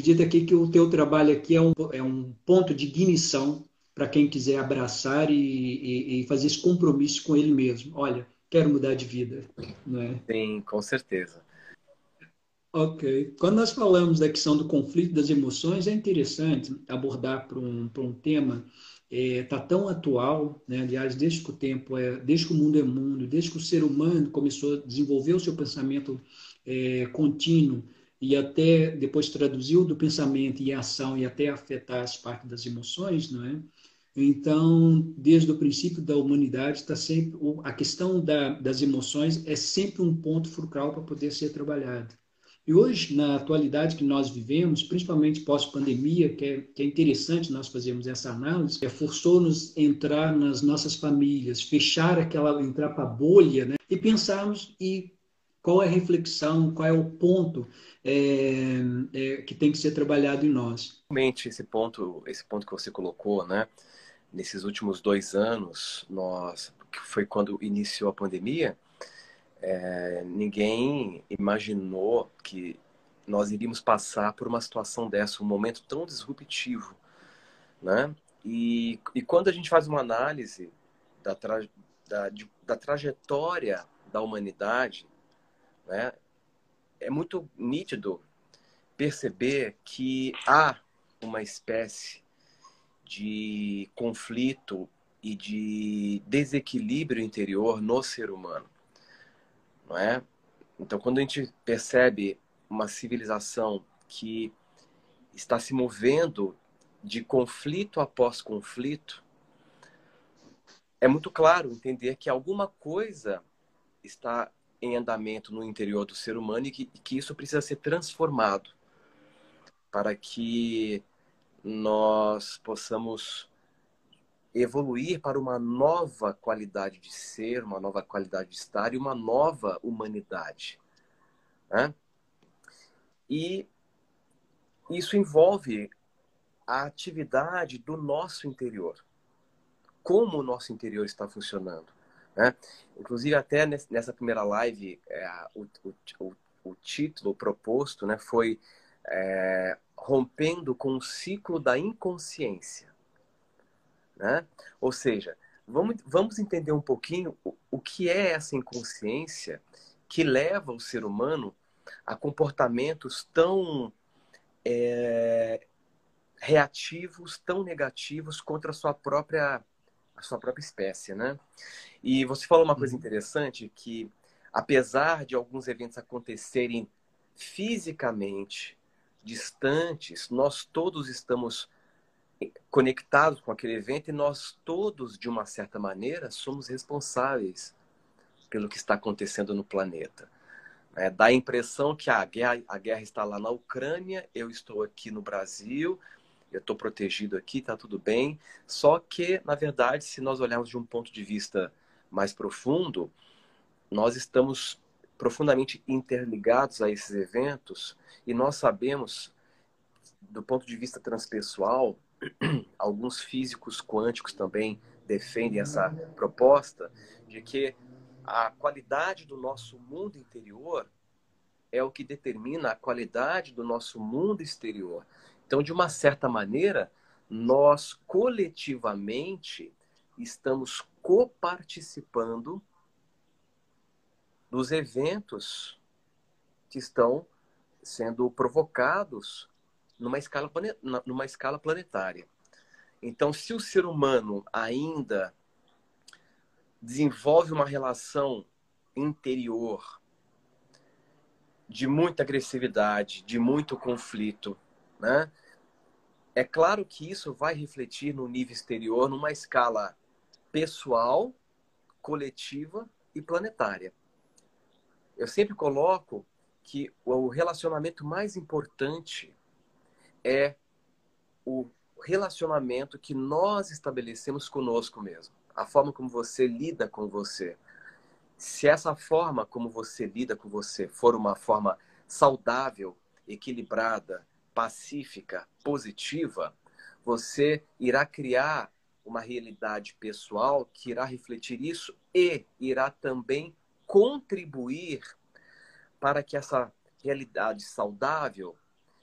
acredito aqui que o teu trabalho aqui é um, é um ponto de ignição para quem quiser abraçar e, e, e, fazer esse compromisso com ele mesmo. Olha, quero mudar de vida, não é? Sim, com certeza. Ok. Quando nós falamos da questão do conflito das emoções, é interessante abordar para um, para um tema está é, tão atual, né? aliás, desde que o tempo é, desde que o mundo é mundo, desde que o ser humano começou a desenvolver o seu pensamento é, contínuo e até depois traduziu do pensamento em ação e até afetar as partes das emoções, não é? Então, desde o princípio da humanidade, está sempre a questão da, das emoções é sempre um ponto fulcral para poder ser trabalhado. E hoje, na atualidade que nós vivemos, principalmente pós-pandemia, que é, que é interessante nós fazermos essa análise, é, forçou-nos entrar nas nossas famílias, fechar aquela, entrar para a bolha, né? E pensarmos e qual é a reflexão, qual é o ponto é, é, que tem que ser trabalhado em nós. Realmente, esse ponto, esse ponto que você colocou, né? Nesses últimos dois anos, nós, que foi quando iniciou a pandemia, é, ninguém imaginou que nós iríamos passar por uma situação dessa, um momento tão disruptivo, né? E, e quando a gente faz uma análise da, tra, da, da trajetória da humanidade, né, é muito nítido perceber que há uma espécie de conflito e de desequilíbrio interior no ser humano não é? Então, quando a gente percebe uma civilização que está se movendo de conflito após conflito, é muito claro entender que alguma coisa está em andamento no interior do ser humano e que, que isso precisa ser transformado para que nós possamos evoluir para uma nova qualidade de ser, uma nova qualidade de estar e uma nova humanidade. Né? E isso envolve a atividade do nosso interior. Como o nosso interior está funcionando. Né? Inclusive, até nessa primeira live, é, o, o, o, título proposto né, foi é, Rompendo com o ciclo da inconsciência. Né? Ou seja, vamos, vamos entender um pouquinho o, o que é essa inconsciência que leva o ser humano a comportamentos tão é, reativos, tão negativos contra a sua própria a sua própria espécie, né? E você falou uma coisa uhum. interessante que apesar de alguns eventos acontecerem fisicamente distantes, nós todos estamos conectados com aquele evento e nós todos, de uma certa maneira, somos responsáveis pelo que está acontecendo no planeta. É, dá a impressão que a guerra, a guerra está lá na Ucrânia, eu estou aqui no Brasil, eu estou protegido aqui, está tudo bem. Só que, na verdade, se nós olharmos de um ponto de vista mais profundo, nós estamos profundamente interligados a esses eventos e nós sabemos, do ponto de vista transpessoal, alguns físicos quânticos também defendem essa proposta de que a qualidade do nosso mundo interior é o que determina a qualidade do nosso mundo exterior. Então, de uma certa maneira, nós coletivamente estamos coparticipando dos eventos que estão sendo provocados numa escala, numa escala planetária. Então, se o ser humano ainda desenvolve uma relação interior de muita agressividade, de muito conflito, né? É claro que isso vai refletir no nível exterior numa escala pessoal, coletiva e planetária. Eu sempre coloco que o relacionamento mais importante é o relacionamento que nós estabelecemos conosco mesmo, a forma como você lida com você. Se essa forma como você lida com você for uma forma saudável, equilibrada, pacífica, positiva, você irá criar uma realidade pessoal que irá refletir isso e irá também contribuir para que essa realidade saudável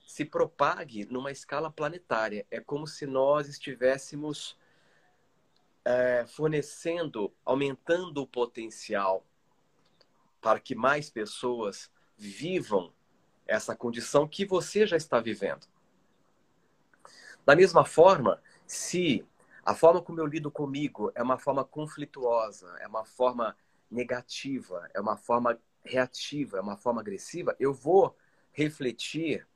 se propague numa escala planetária. É como se nós estivéssemos é, fornecendo, aumentando o potencial para que mais pessoas vivam essa condição que você já está vivendo. Da mesma forma, se a forma como eu lido comigo é uma forma conflituosa, é uma forma negativa, é uma forma reativa, é uma forma agressiva, eu vou refletir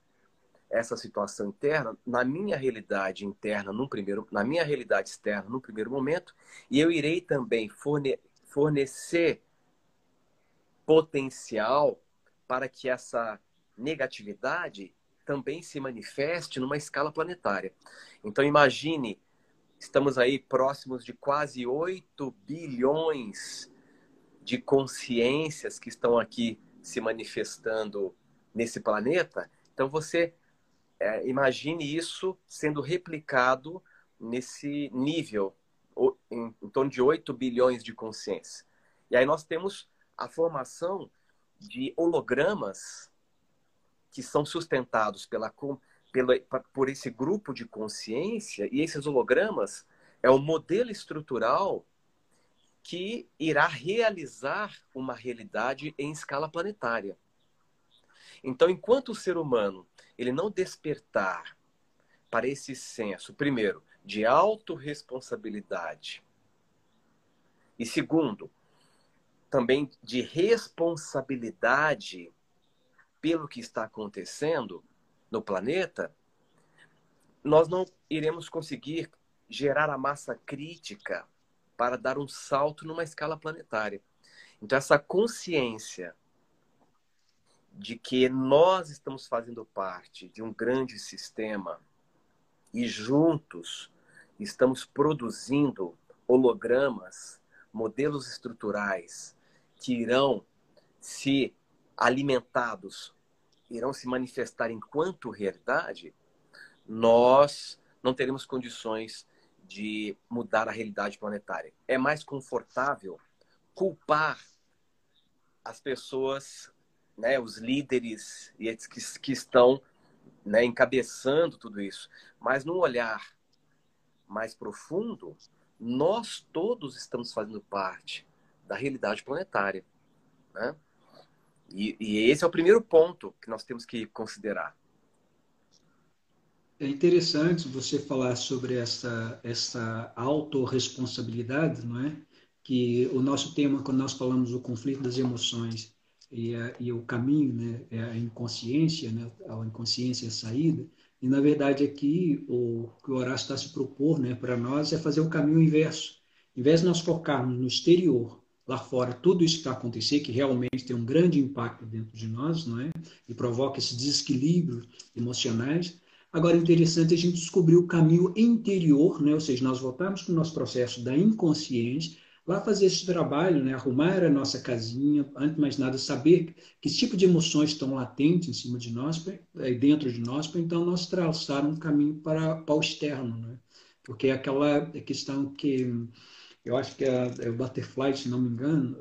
essa situação interna na minha realidade interna, num primeiro, na minha realidade externa, no primeiro momento, e eu irei também forne fornecer potencial para que essa negatividade também se manifeste numa escala planetária. Então imagine, estamos aí próximos de quase 8 bilhões de consciências que estão aqui se manifestando nesse planeta. Então você é, imagine isso sendo replicado nesse nível, em, em torno de 8 bilhões de consciência. E aí nós temos a formação de hologramas que são sustentados pela, pela, por esse grupo de consciência, e esses hologramas é o modelo estrutural que irá realizar uma realidade em escala planetária. Então, enquanto o ser humano ele não despertar para esse senso, primeiro, de autorresponsabilidade, e segundo, também de responsabilidade pelo que está acontecendo no planeta, nós não iremos conseguir gerar a massa crítica para dar um salto numa escala planetária. Então, essa consciência de que nós estamos fazendo parte de um grande sistema e juntos estamos produzindo hologramas, modelos estruturais que irão se alimentados, irão se manifestar enquanto realidade, nós não teremos condições de mudar a realidade planetária. É mais confortável culpar as pessoas né, os líderes que, que estão né, encabeçando tudo isso. Mas num olhar mais profundo, nós todos estamos fazendo parte da realidade planetária. Né? E, e esse é o primeiro ponto que nós temos que considerar. É interessante você falar sobre essa, essa autorresponsabilidade, não é? Que o nosso tema, quando nós falamos do conflito das emoções, e, a, e o caminho, né, é a inconsciência, né, a inconsciência é a saída. E, na verdade, aqui, o que o Horácio está se propor né, para nós é fazer o caminho inverso. Em vez de nós focarmos no exterior, lá fora, tudo isso que está acontecendo, que realmente tem um grande impacto dentro de nós, não é? E provoca esses desequilíbrios emocionais. Agora, é interessante a gente descobrir o caminho interior, né? ou seja, nós voltamos para o nosso processo da inconsciência Lá fazer esse trabalho, né? arrumar a nossa casinha, antes de mais nada, saber que tipo de emoções estão latentes em cima de nós, dentro de nós, para então nós traçar um caminho para, para o externo. Né? Porque é aquela questão que eu acho que é, é o Butterfly, se não me engano,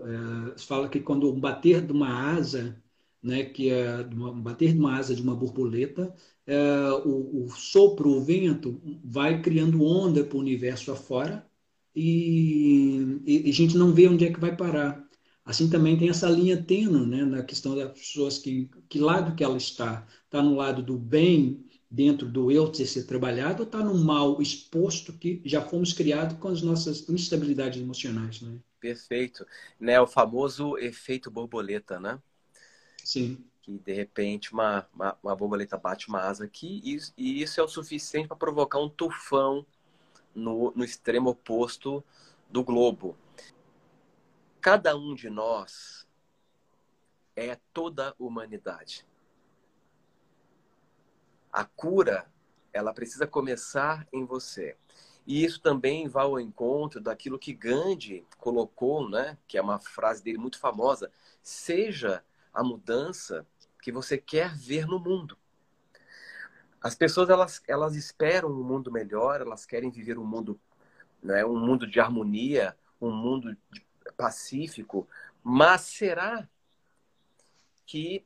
é, fala que quando um bater de uma asa, né, que é um bater de uma asa de uma borboleta, é, o, o sopro, o vento, vai criando onda para o universo afora, e, e, a gente não vê onde é que vai parar. Assim também tem essa linha tênue né, na questão das pessoas que, que lado que ela está. Está no lado do bem, dentro do eu ter ser trabalhado, ou está no mal exposto que já fomos criados com as nossas instabilidades emocionais. Né? Perfeito. Né, o famoso efeito borboleta, né? Sim. Que de repente uma, uma, uma borboleta bate uma asa aqui e, e isso é o suficiente para provocar um tufão no, no extremo oposto do globo. Cada um de nós é toda a humanidade. A cura, ela precisa começar em você. E isso também vai ao encontro daquilo que Gandhi colocou, né? que é uma frase dele muito famosa: seja a mudança que você quer ver no mundo. As pessoas elas, elas esperam um mundo melhor, elas querem viver um mundo, né, um mundo de harmonia, um mundo pacífico, mas será que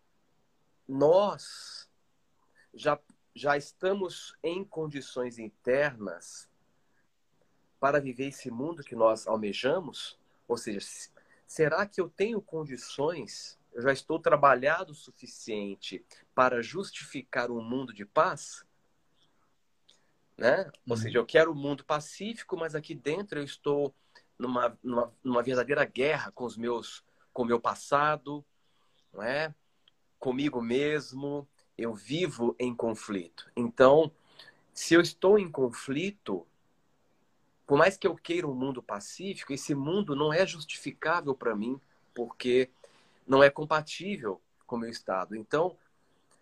nós já já estamos em condições internas para viver esse mundo que nós almejamos? Ou seja, será que eu tenho condições, eu já estou trabalhado o suficiente para justificar um mundo de paz? Né? Ou seja, eu quero um mundo pacífico, mas aqui dentro eu estou numa, numa, numa verdadeira guerra com os meus, com o meu passado, não é? Comigo mesmo, eu vivo em conflito. Então, se eu estou em conflito, por mais que eu queira um mundo pacífico, esse mundo não é justificável para mim, porque não é compatível com o meu estado. Então,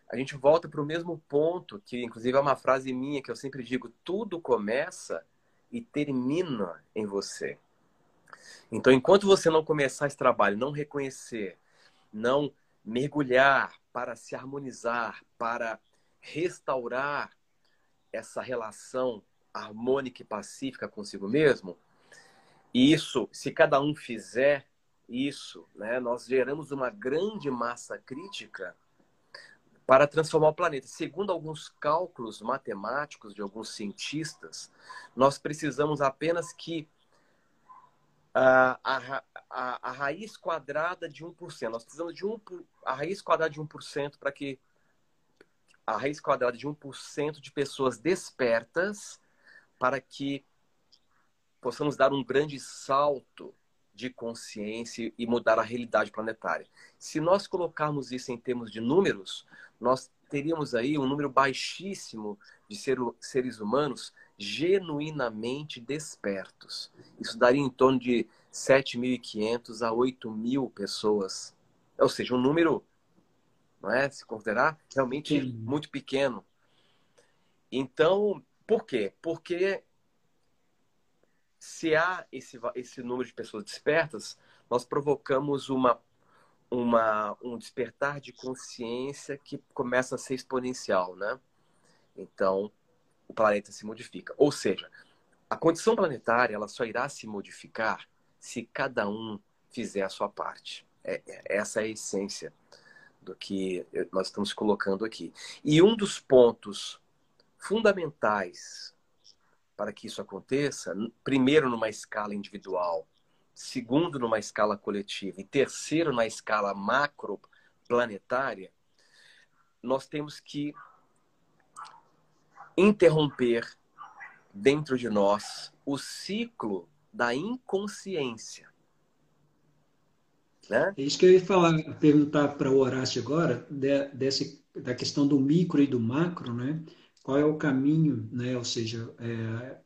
a gente volta para o mesmo ponto, que inclusive é uma frase minha que eu sempre digo: tudo começa e termina em você. Então, enquanto você não começar esse trabalho, não reconhecer, não mergulhar para se harmonizar, para restaurar essa relação harmônica e pacífica consigo mesmo, e isso, se cada um fizer isso, né, nós geramos uma grande massa crítica para transformar o planeta. Segundo alguns cálculos matemáticos de alguns cientistas, nós precisamos apenas que a, a, a, raiz quadrada de 1%. Nós precisamos de um, a raiz quadrada de 1% para que a raiz quadrada de 1% de pessoas despertas para que possamos dar um grande salto de consciência e mudar a realidade planetária. Se nós colocarmos isso em termos de números, nós teríamos aí um número baixíssimo de ser, seres humanos genuinamente despertos. Isso daria em torno de 7.500 a 8.000 pessoas. Ou seja, um número, não é? Se considerar realmente Sim. muito pequeno. Então, por quê? Porque se há esse, esse número de pessoas despertas, nós provocamos uma, uma, um despertar de consciência que começa a ser exponencial, né? Então, o planeta se modifica. Ou seja, a condição planetária ela só irá se modificar se cada um fizer a sua parte. É, é, essa é a essência do que nós estamos colocando aqui. E um dos pontos fundamentais para que isso aconteça, primeiro numa escala individual, segundo numa escala coletiva e terceiro na escala macro planetária, nós temos que interromper dentro de nós o ciclo da inconsciência. Né? É isso que eu ia falar, perguntar para o Horácio agora, de, desse, da questão do micro e do macro, né? qual é o caminho, né? ou seja, é,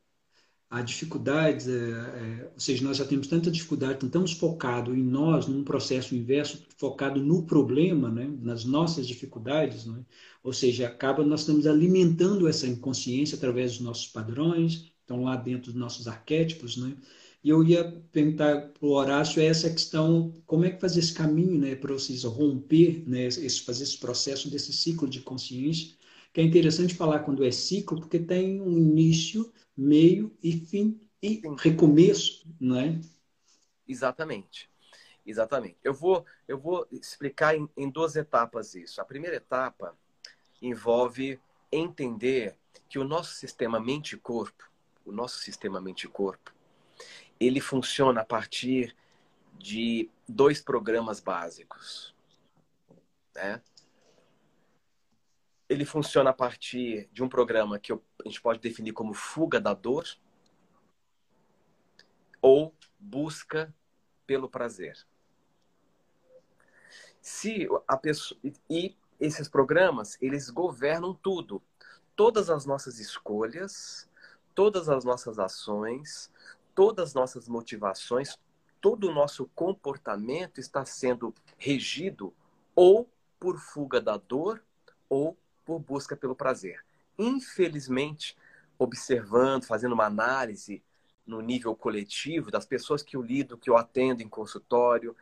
há dificuldades, é, é, ou seja, nós já temos tanta dificuldade, estamos focados em nós, num processo inverso, focado no problema, né? nas nossas dificuldades, né? ou seja, acaba nós estamos alimentando essa inconsciência através dos nossos padrões, estão lá dentro dos nossos arquétipos, né? E eu ia perguntar para o Horácio essa questão, como é que fazer esse caminho, né, para vocês romper, né, esse, fazer esse processo desse ciclo de consciência, que é interessante falar quando é ciclo, porque tem um início, meio e fim e recomeço, não é? Exatamente. Exatamente. Eu vou, eu vou explicar em, em duas etapas isso. A primeira etapa envolve entender que o nosso sistema mente-corpo, o nosso sistema mente-corpo, ele funciona a partir de dois programas básicos. Né? Ele funciona a partir de um programa que a gente pode definir como fuga da dor ou busca pelo prazer. Se a pessoa e esses programas, eles governam tudo. Todas as nossas escolhas, todas as nossas ações, todas as nossas motivações, todo o nosso comportamento está sendo regido ou por fuga da dor ou por busca pelo prazer. Infelizmente, observando, fazendo uma análise no nível coletivo das pessoas que eu lido, que eu atendo em consultório,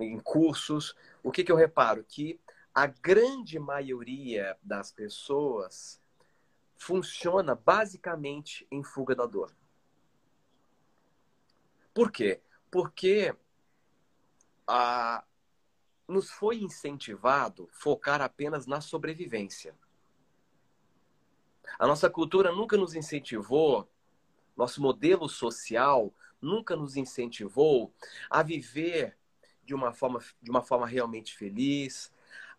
em cursos, o que, que eu reparo? Que a grande maioria das pessoas funciona basicamente em fuga da dor. Por quê? Porque a, nos foi incentivado focar apenas na sobrevivência. A nossa cultura nunca nos incentivou, nosso modelo social nunca nos incentivou a viver de uma forma, de uma forma realmente feliz,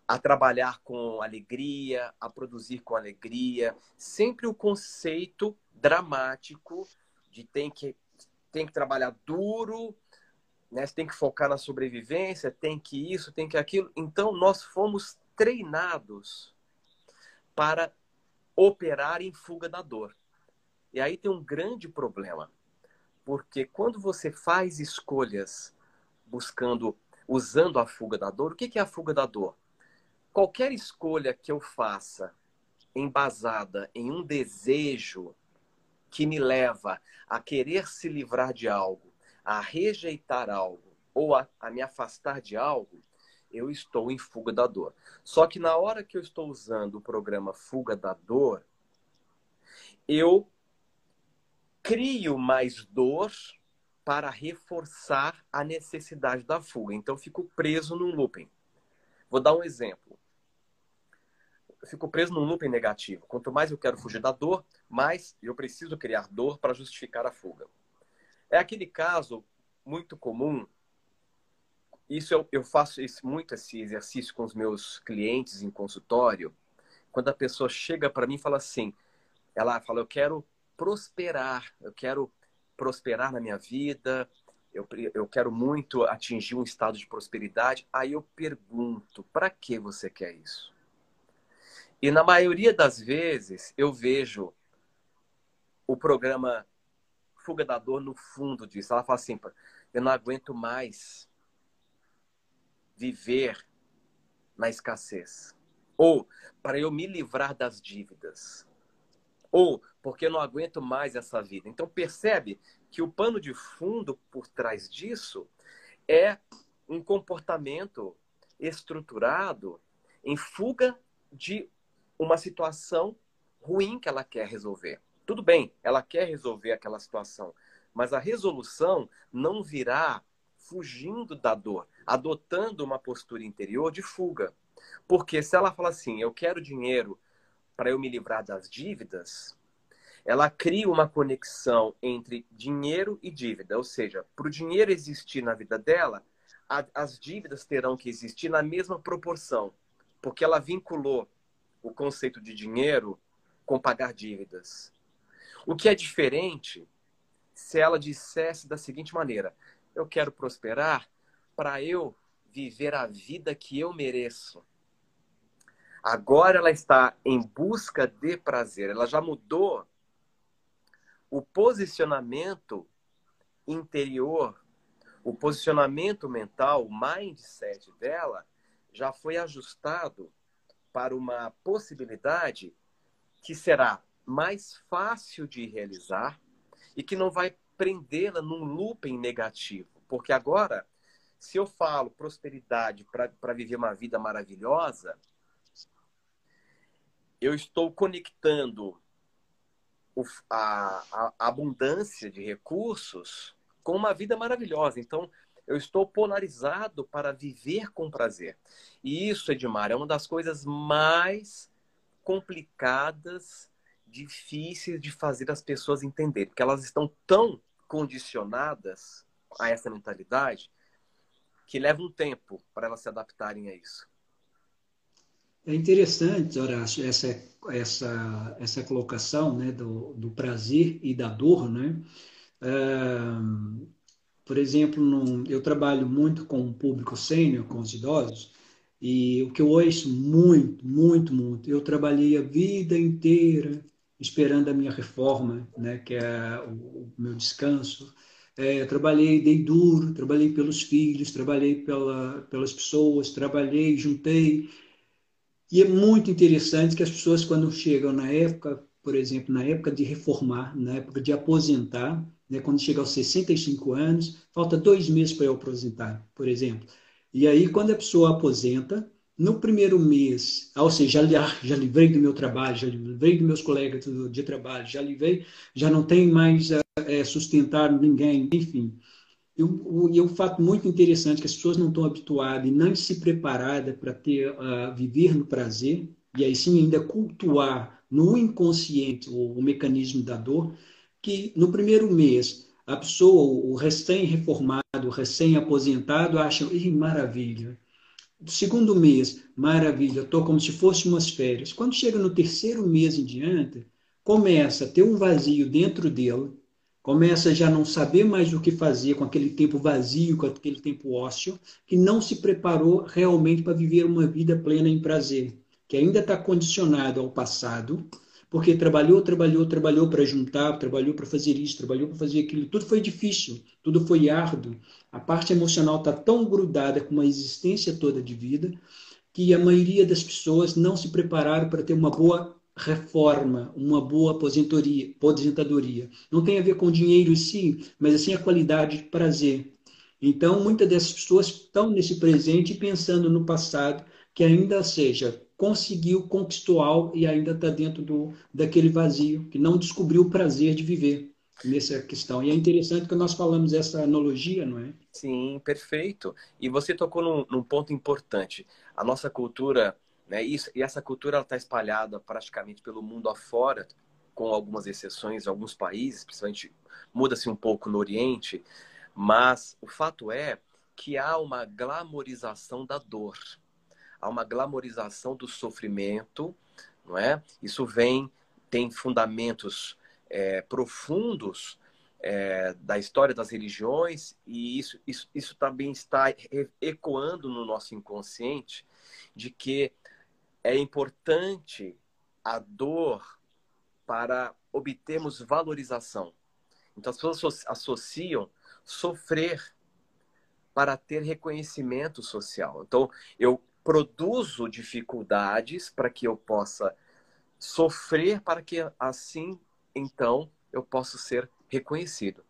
a trabalhar com alegria, a produzir com alegria. Sempre o conceito dramático de tem que, tem que trabalhar duro, né? tem que focar na sobrevivência, tem que isso, tem que aquilo. Então, nós fomos treinados para operar em fuga da dor. E aí tem um grande problema, porque quando você faz escolhas buscando, usando a fuga da dor, o que é a fuga da dor? Qualquer escolha que eu faça embasada em um desejo que me leva a querer se livrar de algo, a rejeitar algo ou a, a me afastar de algo, eu estou em fuga da dor. Só que na hora que eu estou usando o programa Fuga da Dor, eu crio mais dor para reforçar a necessidade da fuga. Então, fico preso num looping. Vou dar um exemplo. Eu fico preso num looping negativo. Quanto mais eu quero fugir da dor, mais eu preciso criar dor para justificar a fuga. É aquele caso muito comum. Isso eu, eu faço esse, muito esse exercício com os meus clientes em consultório. Quando a pessoa chega para mim e fala assim, ela fala, eu quero prosperar, eu quero prosperar na minha vida, eu, eu quero muito atingir um estado de prosperidade. Aí eu pergunto, para que você quer isso? E na maioria das vezes eu vejo o programa Fuga da Dor no fundo disso. Ela fala assim: eu não aguento mais viver na escassez. Ou para eu me livrar das dívidas ou porque eu não aguento mais essa vida. Então percebe que o pano de fundo por trás disso é um comportamento estruturado em fuga de uma situação ruim que ela quer resolver. Tudo bem, ela quer resolver aquela situação, mas a resolução não virá fugindo da dor, adotando uma postura interior de fuga. Porque se ela fala assim, eu quero dinheiro para eu me livrar das dívidas, ela cria uma conexão entre dinheiro e dívida. Ou seja, para o dinheiro existir na vida dela, a, as dívidas terão que existir na mesma proporção, porque ela vinculou o conceito de dinheiro com pagar dívidas. O que é diferente se ela dissesse da seguinte maneira: eu quero prosperar para eu viver a vida que eu mereço. Agora ela está em busca de prazer. Ela já mudou o posicionamento interior, o posicionamento mental, o mindset dela já foi ajustado para uma possibilidade que será mais fácil de realizar e que não vai prendê-la num looping negativo. Porque agora, se eu falo prosperidade para viver uma vida maravilhosa, eu estou conectando a, a, abundância de recursos com uma vida maravilhosa. Então, eu estou polarizado para viver com prazer. E isso, Edmar, é uma das coisas mais complicadas, difíceis de fazer as pessoas entenderem, porque elas estão tão condicionadas a essa mentalidade que leva um tempo para elas se adaptarem a isso. É interessante, Horácio, essa, essa, essa colocação né, do, do prazer e da dor. Né? Uh, por exemplo, num, eu trabalho muito com o público sênior, com os idosos, e o que eu ouço muito, muito, muito, eu trabalhei a vida inteira esperando a minha reforma, né, que é o, meu descanso. É, trabalhei, dei duro, trabalhei pelos filhos, trabalhei pela, pelas pessoas, trabalhei, juntei e é muito interessante que as pessoas, quando chegam na época, por exemplo, na época de reformar, na época de aposentar, né, quando chega aos 65 anos, falta dois meses para eu aposentar, por exemplo. E aí, quando a pessoa aposenta, no primeiro mês, ou seja, já, já livrei do meu trabalho, já livrei dos meus colegas de trabalho, já livrei, já não tem mais é, sustentar ninguém, enfim. E um, um fato muito interessante que as pessoas não estão habituadas e não se preparadas para ter uh, viver no prazer e aí sim ainda cultuar no inconsciente, o, o mecanismo da dor, que no primeiro mês a pessoa, o recém-reformado, recém-aposentado, acha, maravilha. Do segundo mês, maravilha, estou como se fosse umas férias. Quando chega no terceiro mês em diante, começa a ter um vazio dentro dele, começa a já não saber mais o que fazer com aquele tempo vazio, com aquele tempo ósseo, que não se preparou realmente para viver uma vida plena em prazer, que ainda está condicionado ao passado, porque trabalhou, trabalhou, trabalhou para juntar, trabalhou para fazer isso, trabalhou para fazer aquilo. Tudo foi difícil, tudo foi árduo. A parte emocional está tão grudada com uma existência toda de vida que a maioria das pessoas não se prepararam para ter uma boa reforma, uma boa aposentadoria, aposentadoria. Não tem a ver com dinheiro em si, mas assim a qualidade de prazer. Então, muitas dessas pessoas estão nesse presente pensando no passado, que ainda seja conseguiu, conquistou algo e ainda está dentro do, daquele vazio, que não descobriu o prazer de viver nessa questão. E é interessante que nós falamos essa analogia, não é? Sim, perfeito. E você tocou num, num ponto importante. A nossa cultura, né, isso, e essa cultura está espalhada praticamente pelo mundo afora, com algumas exceções alguns países, principalmente muda-se um pouco no Oriente, mas o fato é que há uma glamorização da dor há uma glamorização do sofrimento, não é? Isso vem, tem fundamentos é, profundos é, da história das religiões e isso, isso, isso também está ecoando no nosso inconsciente de que é importante a dor para obtermos valorização. Então as pessoas associam sofrer para ter reconhecimento social. Então eu produzo dificuldades para que eu possa sofrer, para que assim, então, eu possa ser reconhecido.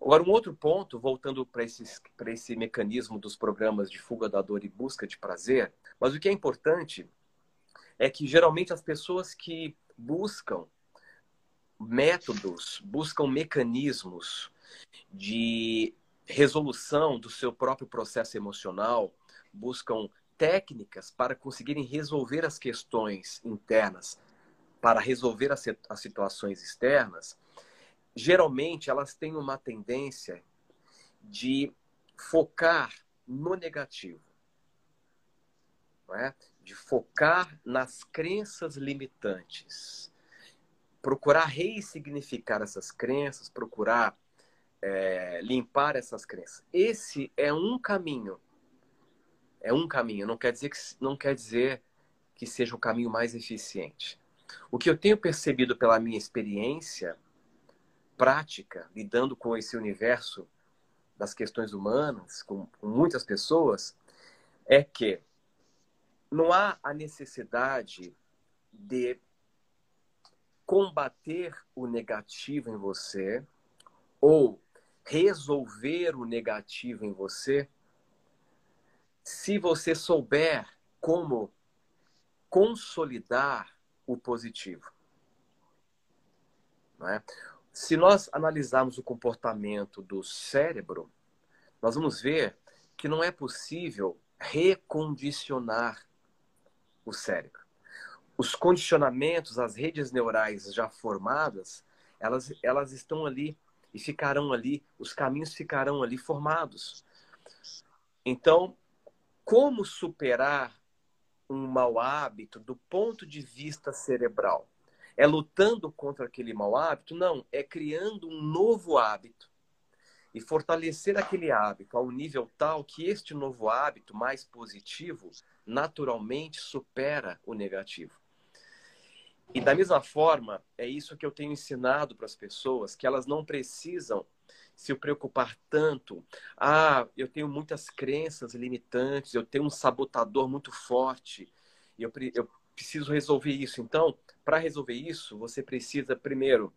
Agora, um outro ponto, voltando para esse mecanismo dos programas de fuga da dor e busca de prazer, mas o que é importante é que geralmente as pessoas que buscam métodos, buscam mecanismos de resolução do seu próprio processo emocional, buscam técnicas para conseguirem resolver as questões internas, para resolver as, as situações externas, geralmente elas têm uma tendência de focar no negativo. É? De focar nas crenças limitantes. Procurar ressignificar essas crenças, procurar é, limpar essas crenças. Esse é um caminho é um caminho, não quer dizer que não quer dizer que seja o caminho mais eficiente. O que eu tenho percebido pela minha experiência prática, lidando com esse universo das questões humanas, com, com muitas pessoas, é que não há a necessidade de combater o negativo em você ou resolver o negativo em você se você souber como consolidar o positivo. É? Se nós analisarmos o comportamento do cérebro, nós vamos ver que não é possível recondicionar o cérebro. Os condicionamentos, as redes neurais já formadas, elas, elas estão ali e ficarão ali, os caminhos ficarão ali formados. Então, como superar um mau hábito do ponto de vista cerebral? É lutando contra aquele mau hábito? Não, é criando um novo hábito e fortalecer aquele hábito ao nível tal que este novo hábito mais positivo naturalmente supera o negativo. E da mesma forma, é isso que eu tenho ensinado para as pessoas, que elas não precisam se preocupar tanto. Ah, eu tenho muitas crenças limitantes, eu tenho um sabotador muito forte, eu, eu preciso resolver isso. Então, para resolver isso, você precisa, primeiro,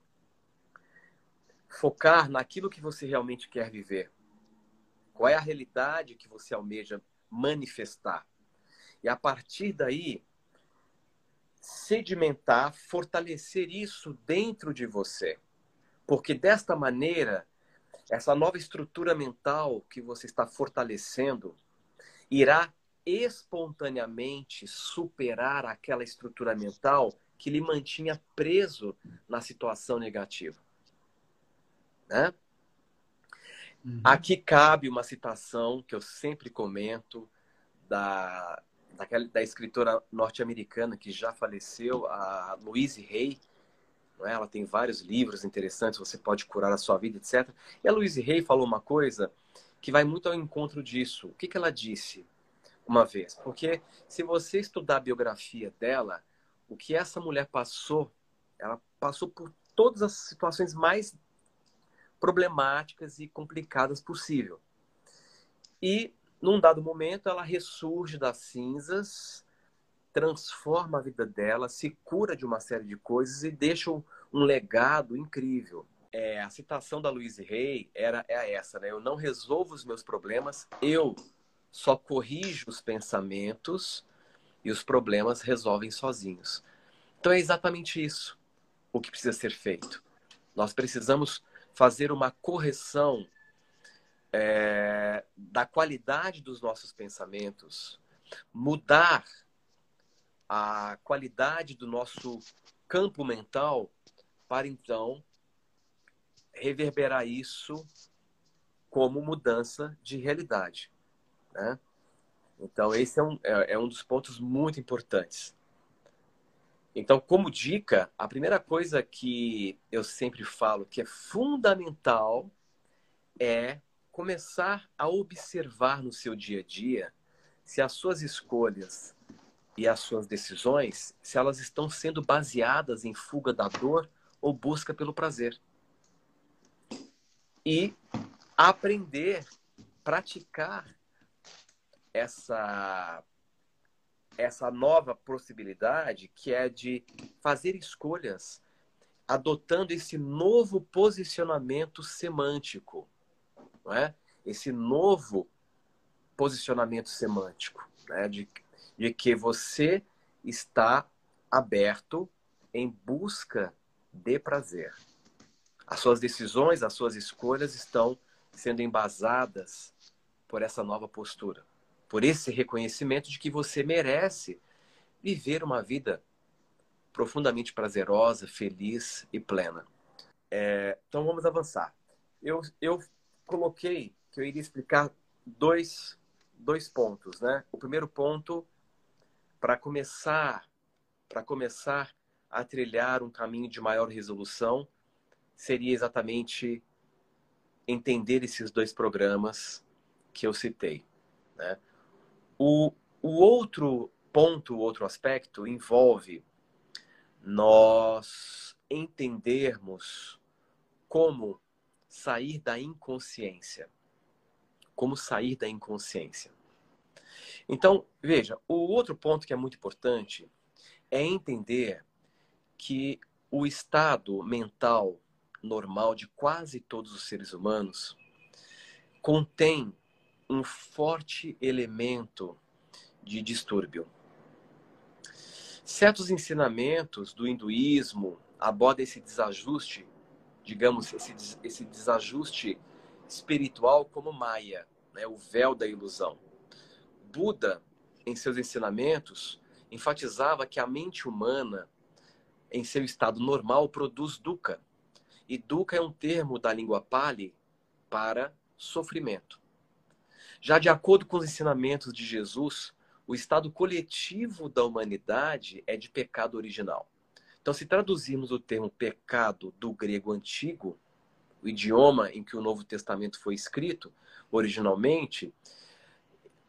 focar naquilo que você realmente quer viver. Qual é a realidade que você almeja manifestar? E a partir daí, sedimentar, fortalecer isso dentro de você. Porque desta maneira, essa nova estrutura mental que você está fortalecendo irá espontaneamente superar aquela estrutura mental que lhe mantinha preso na situação negativa. Né? Uhum. Aqui cabe uma citação que eu sempre comento da, daquela, da escritora norte-americana que já faleceu, a Louise Hay. É? Ela tem vários livros interessantes, você pode curar a sua vida, etc. E a Louise Hay falou uma coisa que vai muito ao encontro disso. O que, que ela disse uma vez? Porque se você estudar a biografia dela, o que essa mulher passou, ela passou por todas as situações mais problemáticas e complicadas possível. E, num dado momento, ela ressurge das cinzas, transforma a vida dela, se cura de uma série de coisas e deixa um, um legado incrível. É, a citação da Louise Hay era é essa, né? Eu não resolvo os meus problemas, eu só corrijo os pensamentos e os problemas resolvem sozinhos. Então é exatamente isso o que precisa ser feito. Nós precisamos fazer uma correção é, da qualidade dos nossos pensamentos, mudar a qualidade do nosso campo mental para então reverberar isso como mudança de realidade. Né? Então, esse é um, é, é um dos pontos muito importantes. Então, como dica, a primeira coisa que eu sempre falo que é fundamental é começar a observar no seu dia a dia se as suas escolhas e as suas decisões, se elas estão sendo baseadas em fuga da dor ou busca pelo prazer. E aprender, praticar essa essa nova possibilidade que é de fazer escolhas adotando esse novo posicionamento semântico, não é? Esse novo posicionamento semântico, né? de, de que você está aberto em busca de prazer. As suas decisões, as suas escolhas estão sendo embasadas por essa nova postura por esse reconhecimento de que você merece viver uma vida profundamente prazerosa, feliz e plena. É, então vamos avançar. Eu, eu coloquei que eu iria explicar dois, dois pontos, né? O primeiro ponto para começar para começar a trilhar um caminho de maior resolução seria exatamente entender esses dois programas que eu citei, né? O, o outro ponto, o outro aspecto envolve nós entendermos como sair da inconsciência. Como sair da inconsciência. Então, veja, o outro ponto que é muito importante é entender que o estado mental normal de quase todos os seres humanos contém um forte elemento de distúrbio. Certos ensinamentos do hinduísmo abordam esse desajuste, digamos, esse, esse desajuste espiritual como Maya, né, o véu da ilusão. Buda, em seus ensinamentos, enfatizava que a mente humana, em seu estado normal, produz dukkha. E dukkha é um termo da língua pali para sofrimento. Já de acordo com os ensinamentos de Jesus, o estado coletivo da humanidade é de pecado original. Então, se traduzirmos o termo pecado do grego antigo, o idioma em que o Novo Testamento foi escrito originalmente,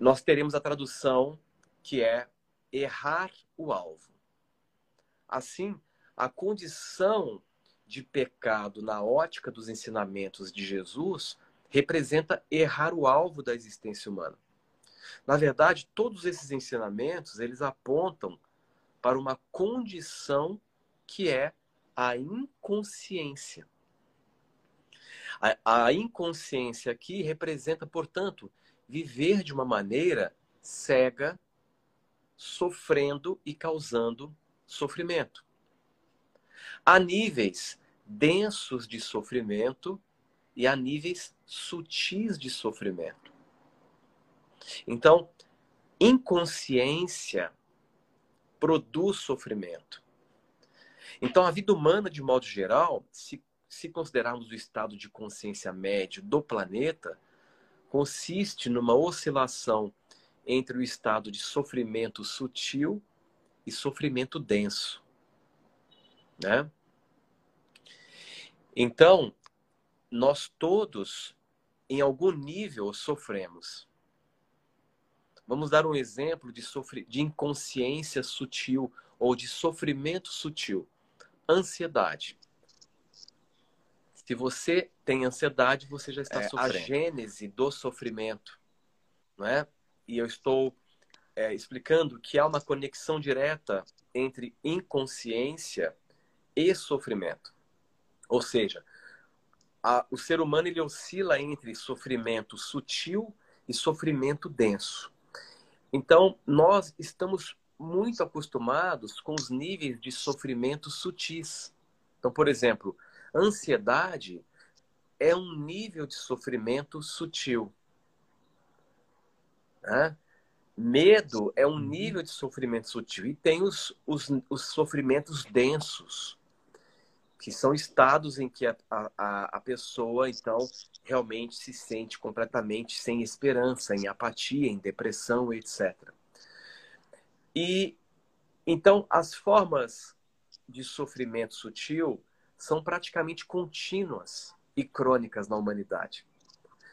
nós teremos a tradução que é errar o alvo. Assim, a condição de pecado na ótica dos ensinamentos de Jesus representa errar o alvo da existência humana. Na verdade, todos esses ensinamentos, eles apontam para uma condição que é a inconsciência. A, a inconsciência aqui representa, portanto, viver de uma maneira cega, sofrendo e causando sofrimento. Há níveis densos de sofrimento e há níveis sutis de sofrimento. Então, inconsciência produz sofrimento. Então, a vida humana, de modo geral, se, se considerarmos o estado de consciência médio do planeta, consiste numa oscilação entre o estado de sofrimento sutil e sofrimento denso. Né? Então, nós todos, em algum nível, sofremos. Vamos dar um exemplo de, sofri... de inconsciência sutil ou de sofrimento sutil. Ansiedade. Se você tem ansiedade, você já está é, sofrendo. A gênese do sofrimento, não é? E eu estou é, explicando que há uma conexão direta entre inconsciência e sofrimento. Ou seja, a, o ser humano ele oscila entre sofrimento sutil e sofrimento denso. Então, nós estamos muito acostumados com os níveis de sofrimento sutis. Então, por exemplo, ansiedade é um nível de sofrimento sutil. Né? Medo é um uhum. nível de sofrimento sutil. E tem os, os, os sofrimentos densos, que são estados em que a, a, a pessoa, então, realmente se sente completamente sem esperança, em apatia, em depressão, etc. E então as formas de sofrimento sutil são praticamente contínuas e crônicas na humanidade.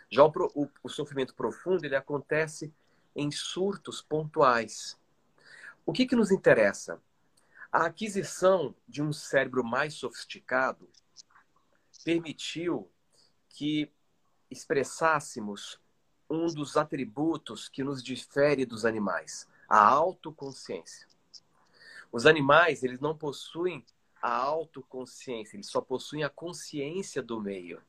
Já o, o, o sofrimento profundo ele acontece em surtos pontuais. O que, que nos interessa? A aquisição de um cérebro mais sofisticado permitiu que expressássemos um dos atributos que nos difere dos animais, a autoconsciência. Os animais, eles não possuem a autoconsciência, eles só possuem a consciência do meio.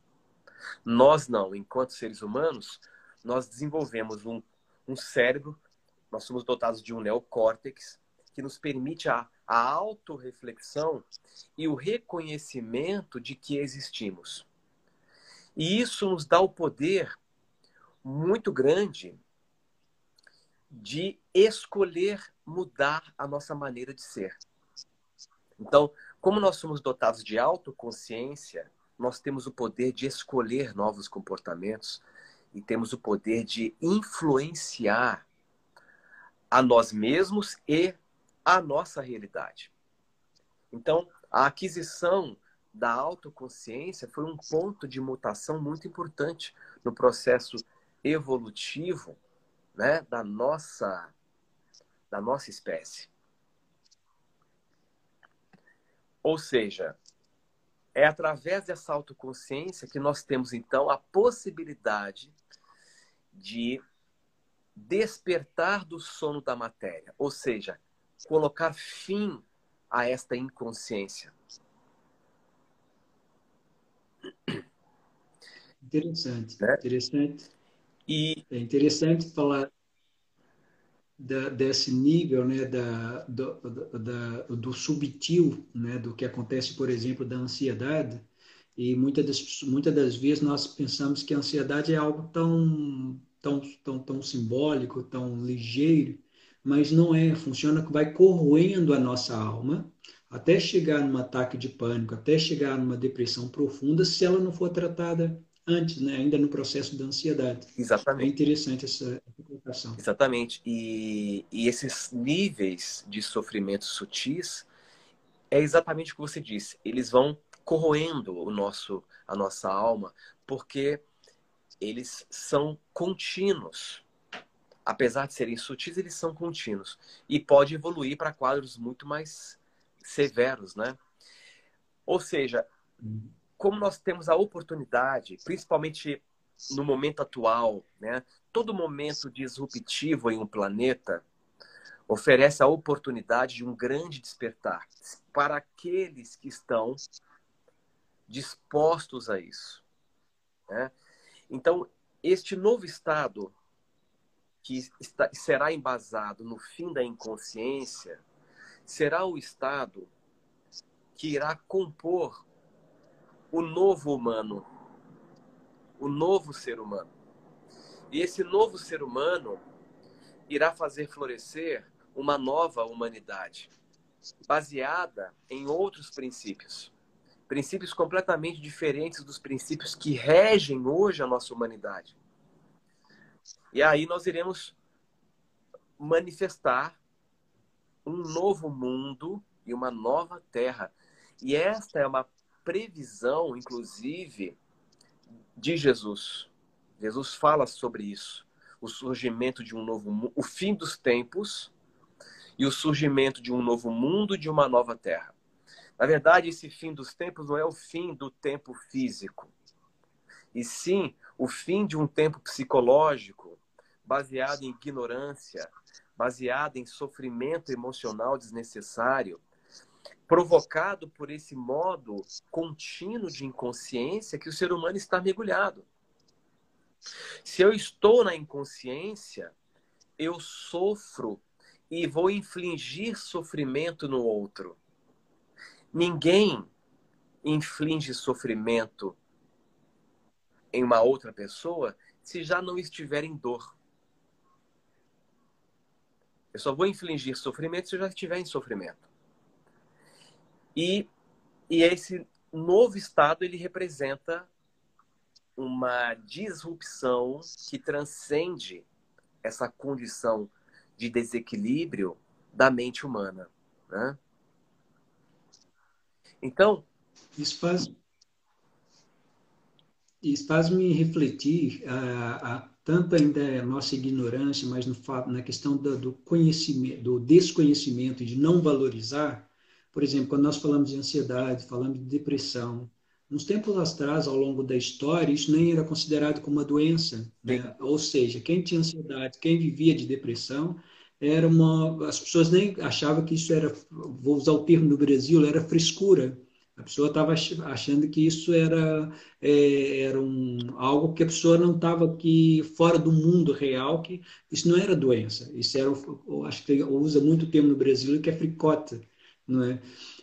Nós não, enquanto seres humanos, nós desenvolvemos um, um cérebro, nós somos dotados de um neocórtex, que nos permite a, a autorreflexão e o reconhecimento de que existimos. E isso nos dá o poder muito grande de escolher mudar a nossa maneira de ser. Então, como nós somos dotados de autoconsciência, nós temos o poder de escolher novos comportamentos e temos o poder de influenciar a nós mesmos e a nossa realidade. Então, a aquisição da autoconsciência foi um ponto de mutação muito importante no processo evolutivo né, da nossa da nossa espécie. Ou seja, é através dessa autoconsciência que nós temos então a possibilidade de despertar do sono da matéria, ou seja, colocar fim a esta inconsciência. Interessante, né? interessante. E é interessante falar da, desse nível, né, da, do, da, do subtil, né, do que acontece, por exemplo, da ansiedade. E muitas das, muitas das vezes nós pensamos que a ansiedade é algo tão, tão, tão, tão simbólico, tão ligeiro, mas não é. Funciona que vai corroendo a nossa alma até chegar num ataque de pânico, até chegar numa depressão profunda, se ela não for tratada antes, né? ainda no processo da ansiedade. Exatamente. É interessante essa colocação. Exatamente. E, e esses níveis de sofrimento sutis é exatamente o que você disse. Eles vão corroendo o nosso, a nossa alma, porque eles são contínuos. Apesar de serem sutis, eles são contínuos. E pode evoluir para quadros muito mais severos, né? Ou seja, uhum como nós temos a oportunidade, principalmente no momento atual, né? Todo momento disruptivo em um planeta oferece a oportunidade de um grande despertar para aqueles que estão dispostos a isso. Né? Então, este novo estado que está, será embasado no fim da inconsciência será o estado que irá compor o novo humano, o novo ser humano. E esse novo ser humano irá fazer florescer uma nova humanidade. baseada em outros princípios. Princípios completamente diferentes dos princípios que regem hoje a nossa humanidade. E aí nós iremos manifestar um novo mundo e uma nova terra. E esta é uma previsão, inclusive, de Jesus. Jesus fala sobre isso, o surgimento de um novo o fim dos tempos e o surgimento de um novo mundo, de uma nova terra. Na verdade, esse fim dos tempos não é o fim do tempo físico, e sim o fim de um tempo psicológico baseado em ignorância, baseado em sofrimento emocional desnecessário, provocado por esse modo contínuo de inconsciência que o ser humano está mergulhado. Se eu estou na inconsciência, eu sofro e vou infligir sofrimento no outro. Ninguém inflige sofrimento em uma outra pessoa se já não estiver em dor. Eu só vou infligir sofrimento se eu já estiver em sofrimento. E, e esse novo estado ele representa uma disrupção que transcende essa condição de desequilíbrio da mente humana. Né? Então. Isso faz, isso faz me refletir a, a tanto ainda a nossa ignorância, mas no fato, na questão do, do conhecimento, do desconhecimento, de não valorizar. Por exemplo, quando nós falamos de ansiedade, falamos de depressão, nos tempos atrás, ao longo da história, isso nem era considerado como uma doença. Né? Ou seja, quem tinha ansiedade, quem vivia de depressão, era uma. As pessoas nem achavam que isso era, vou usar o termo no Brasil, era frescura. A pessoa estava achando que isso era, é, era um, algo que a pessoa não estava aqui fora do mundo real, que isso não era doença. Isso era, acho que usa muito o termo no Brasil, que é fricota. Não é?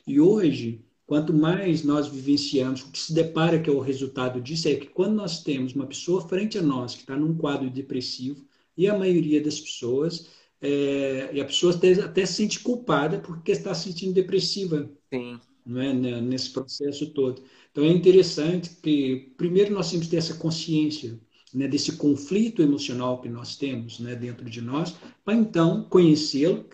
E hoje, Quanto mais nós vivenciamos, o que se depara que é o resultado disso é que quando nós temos uma pessoa frente a nós que está num quadro depressivo, e a maioria das pessoas, é, e a pessoa até, até se sente culpada porque está se sentindo depressiva. Sim. Não é? Nesse processo todo. Então é interessante que, primeiro, nós temos que ter essa consciência né, desse conflito emocional que nós temos né, dentro de nós, para então conhecê-lo,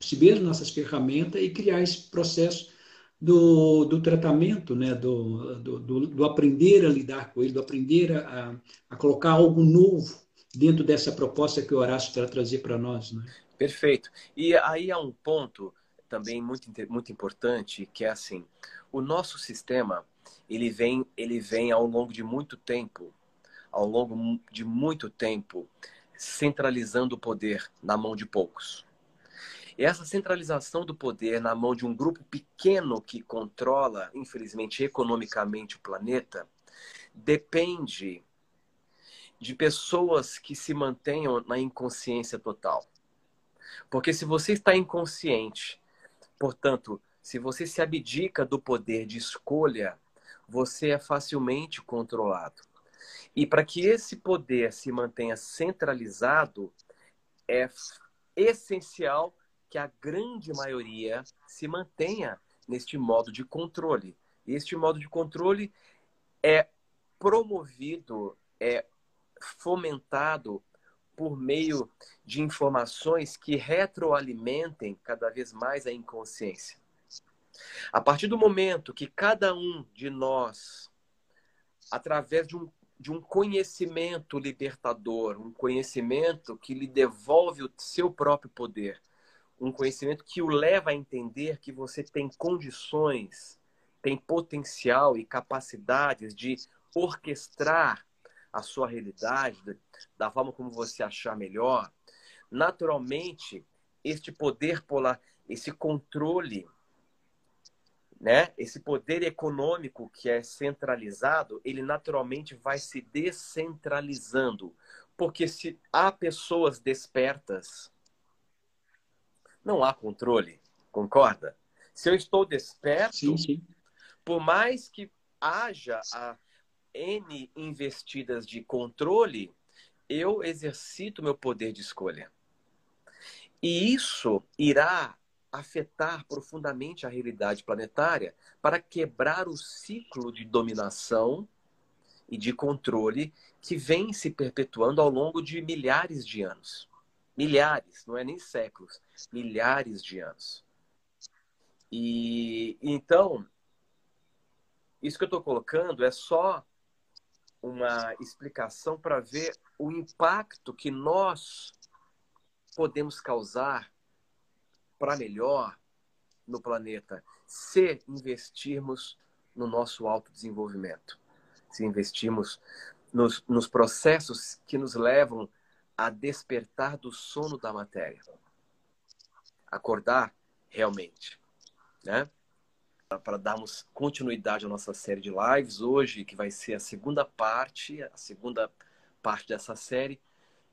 perceber nossas ferramentas e criar esse processo do, do tratamento, né? Do, do, do, aprender a lidar com ele, do aprender a, a colocar algo novo dentro dessa proposta que o Horácio quer trazer para nós. Né? Perfeito. E aí há um ponto também muito, muito importante, que é assim, o nosso sistema, ele vem, ele vem ao longo de muito tempo, ao longo de muito tempo, centralizando o poder na mão de poucos. Essa centralização do poder na mão de um grupo pequeno que controla, infelizmente, economicamente o planeta, depende de pessoas que se mantenham na inconsciência total. Porque se você está inconsciente, portanto, se você se abdica do poder de escolha, você é facilmente controlado. E para que esse poder se mantenha centralizado, é essencial que a grande maioria se mantenha neste modo de controle. E este modo de controle é promovido, é fomentado por meio de informações que retroalimentem cada vez mais a inconsciência. A partir do momento que cada um de nós, através de um, de um conhecimento libertador, um conhecimento que lhe devolve o seu próprio poder, um conhecimento que o leva a entender que você tem condições, tem potencial e capacidades de orquestrar a sua realidade da forma como você achar melhor. Naturalmente, este poder polar, esse controle, né? Esse poder econômico que é centralizado, ele naturalmente vai se descentralizando, porque se há pessoas despertas, não há controle, concorda? Se eu estou desperto, sim, sim. por mais que haja a N investidas de controle, eu exercito meu poder de escolha. E isso irá afetar profundamente a realidade planetária para quebrar o ciclo de dominação e de controle que vem se perpetuando ao longo de milhares de anos. Milhares, não é nem séculos, milhares de anos. E então, isso que eu estou colocando é só uma explicação para ver o impacto que nós podemos causar para melhor no planeta se investirmos no nosso autodesenvolvimento, se investirmos nos, nos processos que nos levam a despertar do sono da matéria, acordar realmente, né? Para darmos continuidade à nossa série de lives hoje, que vai ser a segunda parte, a segunda parte dessa série,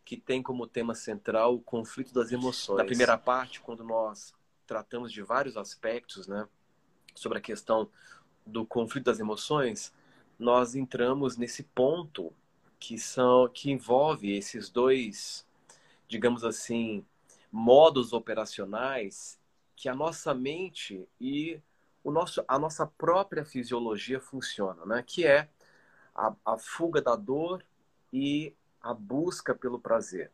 que tem como tema central o conflito das emoções. Na primeira parte, quando nós tratamos de vários aspectos, né, sobre a questão do conflito das emoções, nós entramos nesse ponto que são que envolve esses dois, digamos assim, modos operacionais que a nossa mente e o nosso, a nossa própria fisiologia funciona, né? Que é a, a fuga da dor e a busca pelo prazer.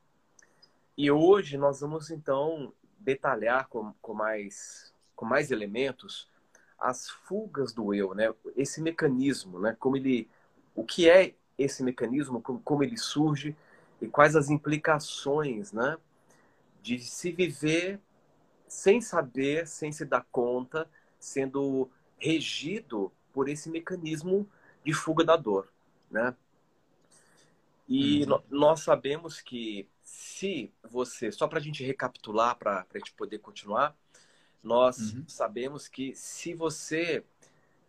E hoje nós vamos então detalhar com, com, mais, com mais elementos as fugas do eu, né? Esse mecanismo, né? Como ele, o que é esse mecanismo, como, como ele surge e quais as implicações, né? De se viver sem saber, sem se dar conta, sendo regido por esse mecanismo de fuga da dor, né? E uhum. nós sabemos que se você, só para a gente recapitular, para a gente poder continuar, nós uhum. sabemos que se você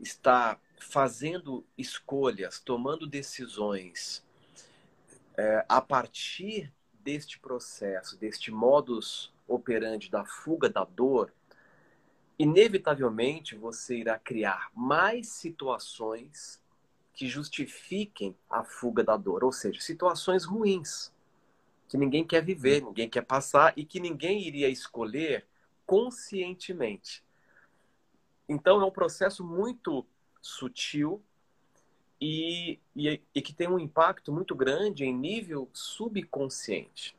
está fazendo escolhas, tomando decisões é, a partir deste processo, deste modus operandi da fuga da dor, inevitavelmente você irá criar mais situações que justifiquem a fuga da dor, ou seja, situações ruins que ninguém quer viver, ninguém quer passar e que ninguém iria escolher conscientemente. Então é um processo muito sutil e, e, e que tem um impacto muito grande em nível subconsciente.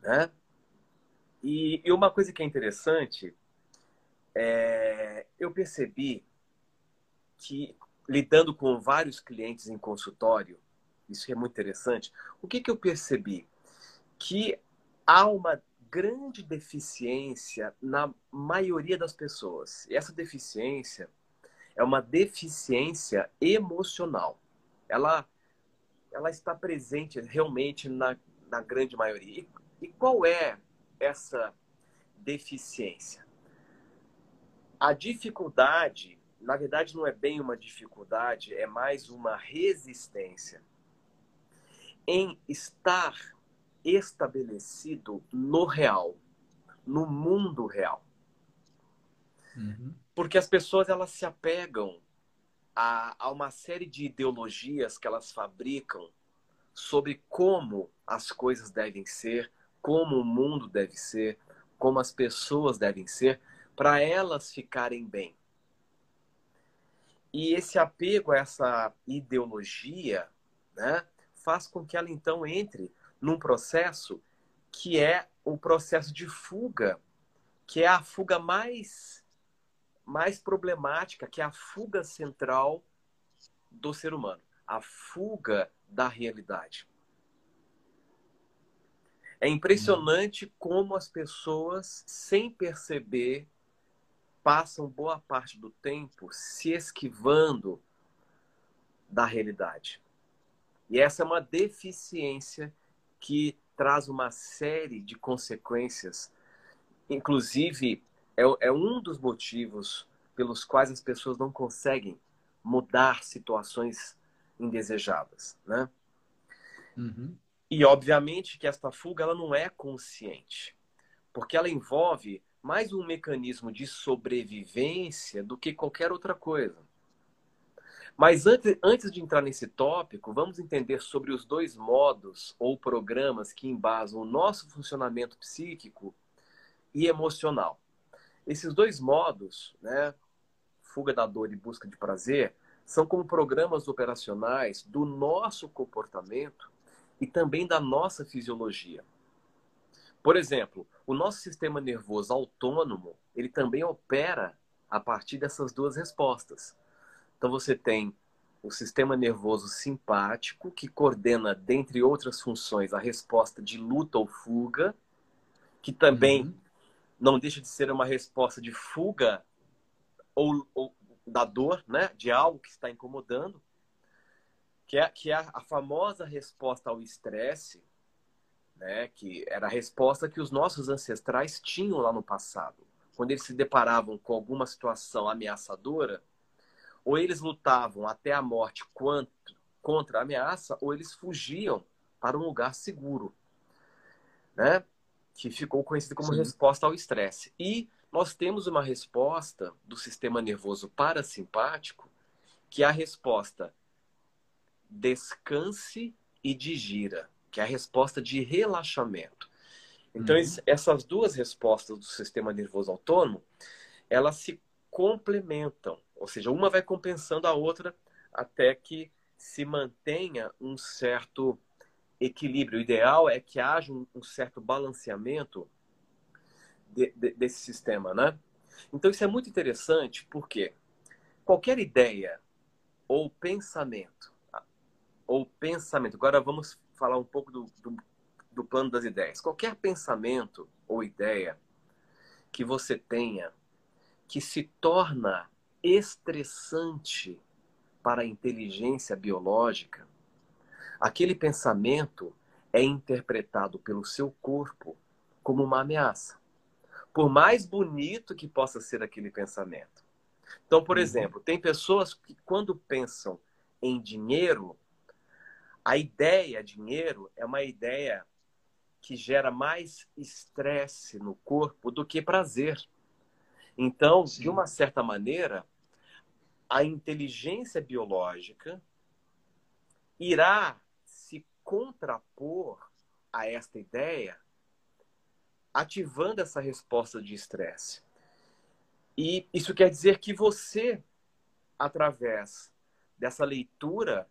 Né? E, e uma coisa que é interessante é, eu percebi que lidando com vários clientes em consultório, isso é muito interessante. O que, que eu percebi? Que há uma grande deficiência na maioria das pessoas. E essa deficiência é uma deficiência emocional. Ela, ela está presente realmente na, na grande maioria. E, e qual é essa deficiência? A dificuldade na verdade, não é bem uma dificuldade, é mais uma resistência em estar estabelecido no real, no mundo real. Uhum. Porque as pessoas elas se apegam a, a uma série de ideologias que elas fabricam sobre como as coisas devem ser, como o mundo deve ser, como as pessoas devem ser, para elas ficarem bem. E esse apego a essa ideologia né, faz com que ela então entre num processo que é o processo de fuga, que é a fuga mais, mais problemática, que é a fuga central do ser humano, a fuga da realidade. É impressionante como as pessoas, sem perceber, passam boa parte do tempo se esquivando da realidade. E essa é uma deficiência que traz uma série de consequências. Inclusive, é, é um dos motivos pelos quais as pessoas não conseguem mudar situações indesejadas, né? Uhum. E obviamente que esta fuga ela não é consciente, porque ela envolve mais um mecanismo de sobrevivência do que qualquer outra coisa. Mas antes, antes de entrar nesse tópico, vamos entender sobre os dois modos ou programas que embasam o nosso funcionamento psíquico e emocional. Esses dois modos, né, fuga da dor e busca de prazer, são como programas operacionais do nosso comportamento e também da nossa fisiologia. Por exemplo, o nosso sistema nervoso autônomo, ele também opera a partir dessas duas respostas. Então você tem o sistema nervoso simpático, que coordena, dentre outras funções, a resposta de luta ou fuga, que também uhum. Não deixa de ser uma resposta de fuga ou, ou, da dor, né? de algo que está incomodando, que é, que é a famosa resposta ao estresse, né? que era a resposta que os nossos ancestrais tinham lá no passado. Quando eles se deparavam com alguma situação ameaçadora, ou eles lutavam até a morte quanto, contra a ameaça, ou eles fugiam para um lugar seguro, né? Que ficou conhecido como Sim. resposta ao estresse. E nós temos uma resposta do sistema nervoso parasimpático, que é a resposta descanse e digira, que é a resposta de relaxamento. Então, uhum. essas duas respostas do sistema nervoso autônomo, elas se complementam. Ou seja, uma vai compensando a outra até que se mantenha um certo equilíbrio. O ideal é que haja um, um certo balanceamento de, de, desse sistema, né? Então isso é muito interessante porque qualquer ideia ou pensamento ou pensamento. Agora vamos falar um pouco do, do, do plano das ideias. Qualquer pensamento ou ideia que você tenha que se torna estressante para a inteligência biológica, aquele pensamento é interpretado pelo seu corpo como uma ameaça. Por mais bonito que possa ser aquele pensamento. Então, por uhum. exemplo, tem pessoas que, quando pensam em dinheiro, a ideia dinheiro é uma ideia que gera mais estresse no corpo do que prazer. Então, Sim. de uma certa maneira, a inteligência biológica irá contrapor a esta ideia, ativando essa resposta de estresse. E isso quer dizer que você, através dessa leitura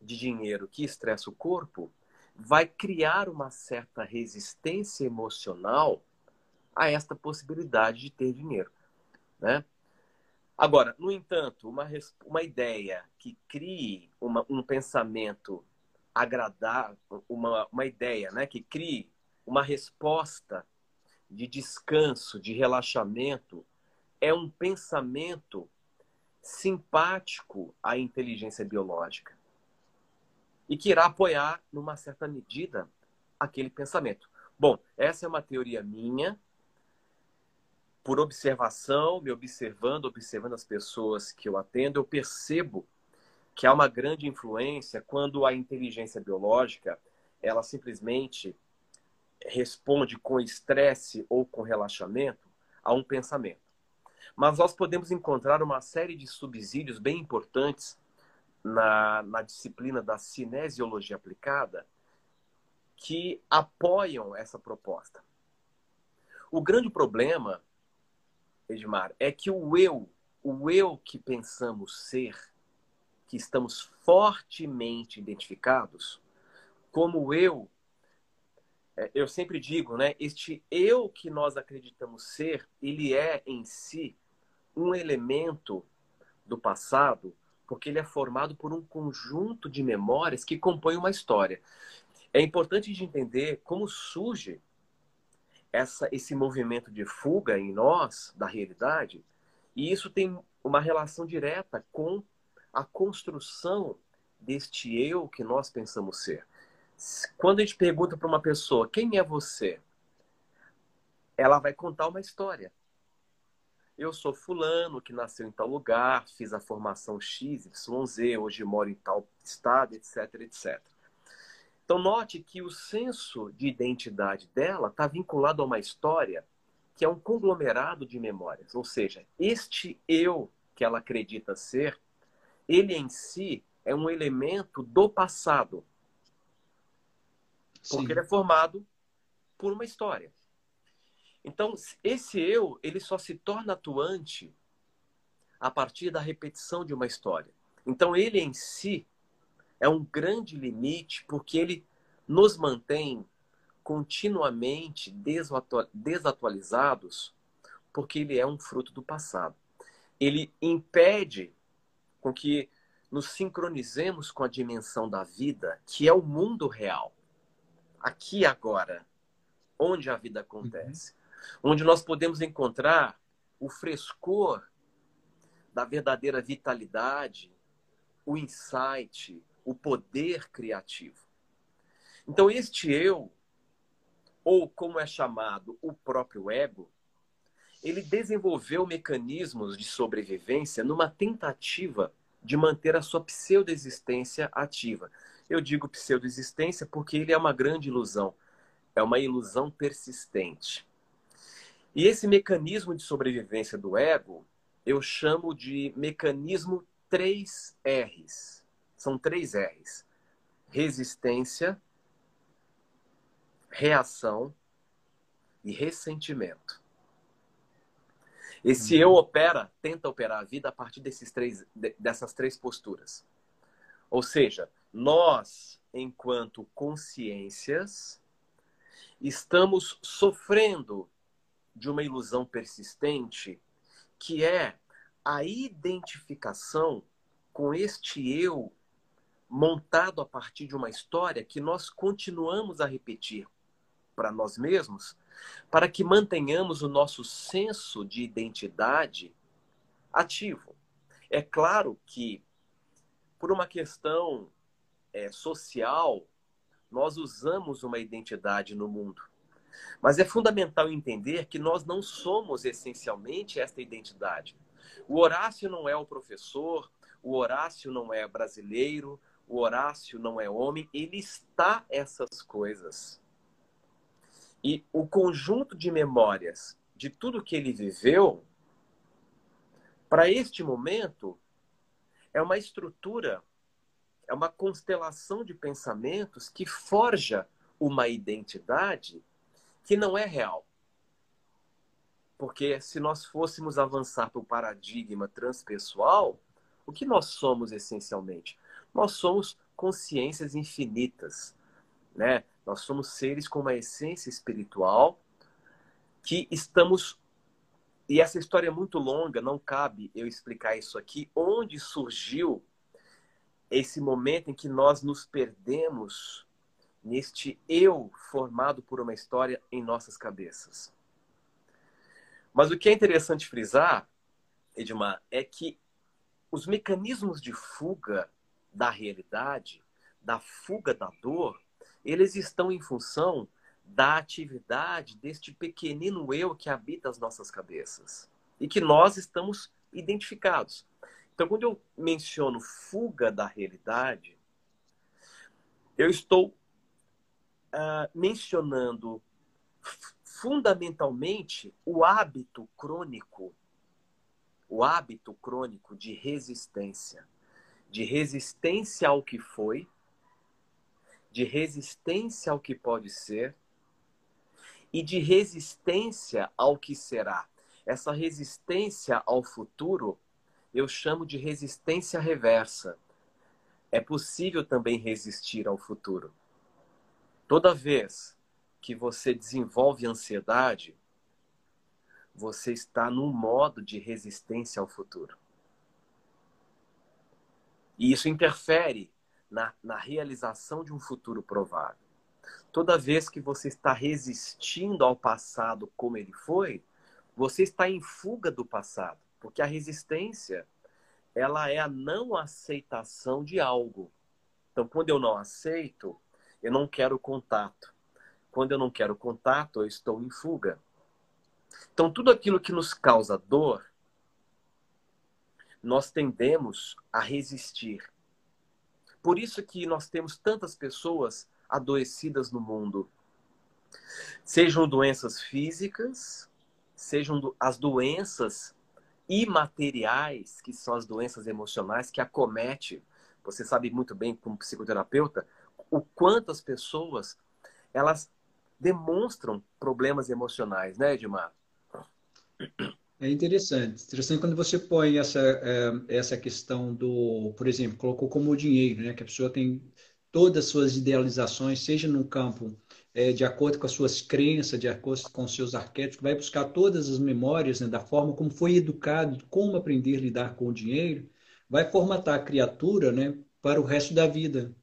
de dinheiro que estressa o corpo, vai criar uma certa resistência emocional a esta possibilidade de ter dinheiro, né? Agora, no entanto, uma, uma ideia que crie uma, um pensamento agradável, uma, uma ideia né, que crie uma resposta de descanso, de relaxamento, é um pensamento simpático à inteligência biológica e que irá apoiar, numa certa medida, aquele pensamento. Bom, essa é uma teoria minha, por observação, me observando, observando as pessoas que eu atendo, eu percebo que há uma grande influência quando a inteligência biológica ela simplesmente responde com estresse ou com relaxamento a um pensamento. Mas nós podemos encontrar uma série de subsídios bem importantes na, na disciplina da cinesiologia aplicada que apoiam essa proposta. O grande problema Edmar, é que o eu, o eu que pensamos ser, que estamos fortemente identificados, como eu, é, eu sempre digo, né? Este eu que nós acreditamos ser, ele é em si um elemento do passado, porque ele é formado por um conjunto de memórias que compõem uma história. É importante de entender como surge essa, esse movimento de fuga em nós da realidade, e isso tem uma relação direta com a construção deste eu que nós pensamos ser. Quando a gente pergunta para uma pessoa quem é você, ela vai contar uma história. Eu sou fulano que nasceu em tal lugar, fiz a formação X, Y, Z, hoje moro em tal estado, etc, etc. Então, note que o senso de identidade dela está vinculado a uma história que é um conglomerado de memórias. Ou seja, este eu que ela acredita ser, ele em si é um elemento do passado. Porque Sim. ele é formado por uma história. Então, esse eu, ele só se torna atuante a partir da repetição de uma história. Então, ele em si é um grande limite porque ele nos mantém continuamente desatualizados, porque ele é um fruto do passado. Ele impede com que nos sincronizemos com a dimensão da vida, que é o mundo real, aqui agora, onde a vida acontece, uhum. onde nós podemos encontrar o frescor da verdadeira vitalidade, o insight, o poder criativo. Então, este eu, ou como é chamado, o próprio ego, ele desenvolveu mecanismos de sobrevivência numa tentativa de manter a sua pseudoexistência ativa. Eu digo pseudoexistência porque ele é uma grande ilusão, é uma ilusão persistente. E esse mecanismo de sobrevivência do ego, eu chamo de mecanismo 3 R's. São três R's: resistência, reação e ressentimento. Esse eu opera, tenta operar a vida a partir desses três, dessas três posturas. Ou seja, nós, enquanto consciências, estamos sofrendo de uma ilusão persistente que é a identificação com este eu montado a partir de uma história que nós continuamos a repetir para nós mesmos para que mantenhamos o nosso senso de identidade ativo. É claro que, por uma questão é, social, nós usamos uma identidade no mundo. Mas é fundamental entender que nós não somos essencialmente esta identidade. O Horácio não é o professor, o Horácio não é brasileiro, o Horácio não é homem, ele está essas coisas. E o conjunto de memórias de tudo que ele viveu, para este momento, é uma estrutura, é uma constelação de pensamentos que forja uma identidade que não é real. Porque se nós fôssemos avançar para o paradigma transpessoal, o que nós somos essencialmente? Nós somos consciências infinitas, né? Nós somos seres com uma essência espiritual que estamos. E essa história é muito longa, não cabe eu explicar isso aqui. Onde surgiu esse momento em que nós nos perdemos neste eu formado por uma história em nossas cabeças? Mas o que é interessante frisar, Edmar, é que os mecanismos de fuga da realidade, da fuga da dor, eles estão em função da atividade deste pequenino eu que habita as nossas cabeças e que nós estamos identificados. Então, quando eu menciono fuga da realidade, eu estou uh, mencionando fundamentalmente o hábito crônico, o hábito crônico de resistência, de resistência ao que foi de resistência ao que pode ser e de resistência ao que será. Essa resistência ao futuro eu chamo de resistência reversa. É possível também resistir ao futuro. Toda vez que você desenvolve ansiedade, você está num modo de resistência ao futuro. E isso interfere na, na realização de um futuro provável. Toda vez que você está resistindo ao passado como ele foi, você está em fuga do passado, porque a resistência ela é a não aceitação de algo. Então, quando eu não aceito, eu não quero contato. Quando eu não quero contato, eu estou em fuga. Então, tudo aquilo que nos causa dor, nós tendemos a resistir. Por isso que nós temos tantas pessoas adoecidas no mundo. Sejam doenças físicas, sejam as doenças imateriais, que são as doenças emocionais que acomete. Você sabe muito bem como psicoterapeuta o quanto as pessoas elas demonstram problemas emocionais, né, Edmar? É interessante. Interessante quando você põe essa, é, essa questão do, por exemplo, colocou como o dinheiro, né? Que a pessoa tem todas as suas idealizações, seja no campo é, de acordo com as suas crenças, de acordo com os seus arquétipos, vai buscar todas as memórias né, da forma como foi educado, como aprender a lidar com o dinheiro, vai formatar a criatura né, para o resto da vida.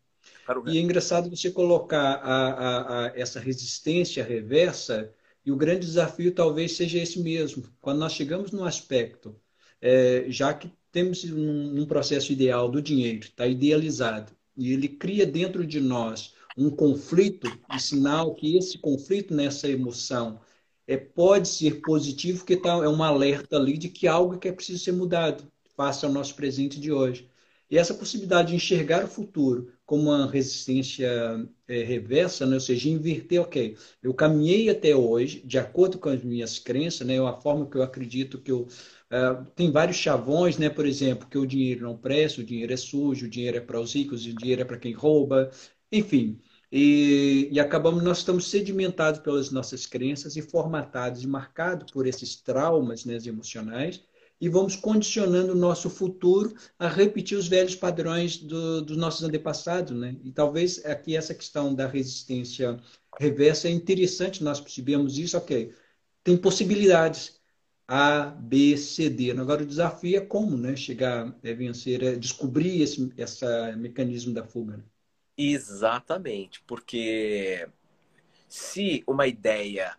E é engraçado você colocar a, a, a essa resistência reversa, e o grande desafio talvez seja esse mesmo. Quando nós chegamos num aspecto, é, já que temos um, um processo ideal do dinheiro, está idealizado, e ele cria dentro de nós um conflito, e sinal que esse conflito nessa emoção é, pode ser positivo, porque tá, é um alerta ali de que algo que é preciso ser mudado face ao nosso presente de hoje. E essa possibilidade de enxergar o futuro como uma resistência é, reversa, né? ou seja, inverter, ok, eu caminhei até hoje, de acordo com as minhas crenças, né? a forma que eu acredito que eu. Uh, tem vários chavões, né? por exemplo, que o dinheiro não presta, o dinheiro é sujo, o dinheiro é para os ricos, o dinheiro é para quem rouba, enfim. E, e, acabamos, nós estamos sedimentados pelas nossas crenças e formatados e marcados por esses traumas né, emocionais e vamos condicionando o nosso futuro a repetir os velhos padrões do, dos nossos antepassados. Né? E talvez aqui essa questão da resistência reversa é interessante nós percebemos isso, ok, tem possibilidades A, B, C, D. Agora o desafio é como né, chegar a vencer, é descobrir esse essa mecanismo da fuga. Né? Exatamente, porque se uma ideia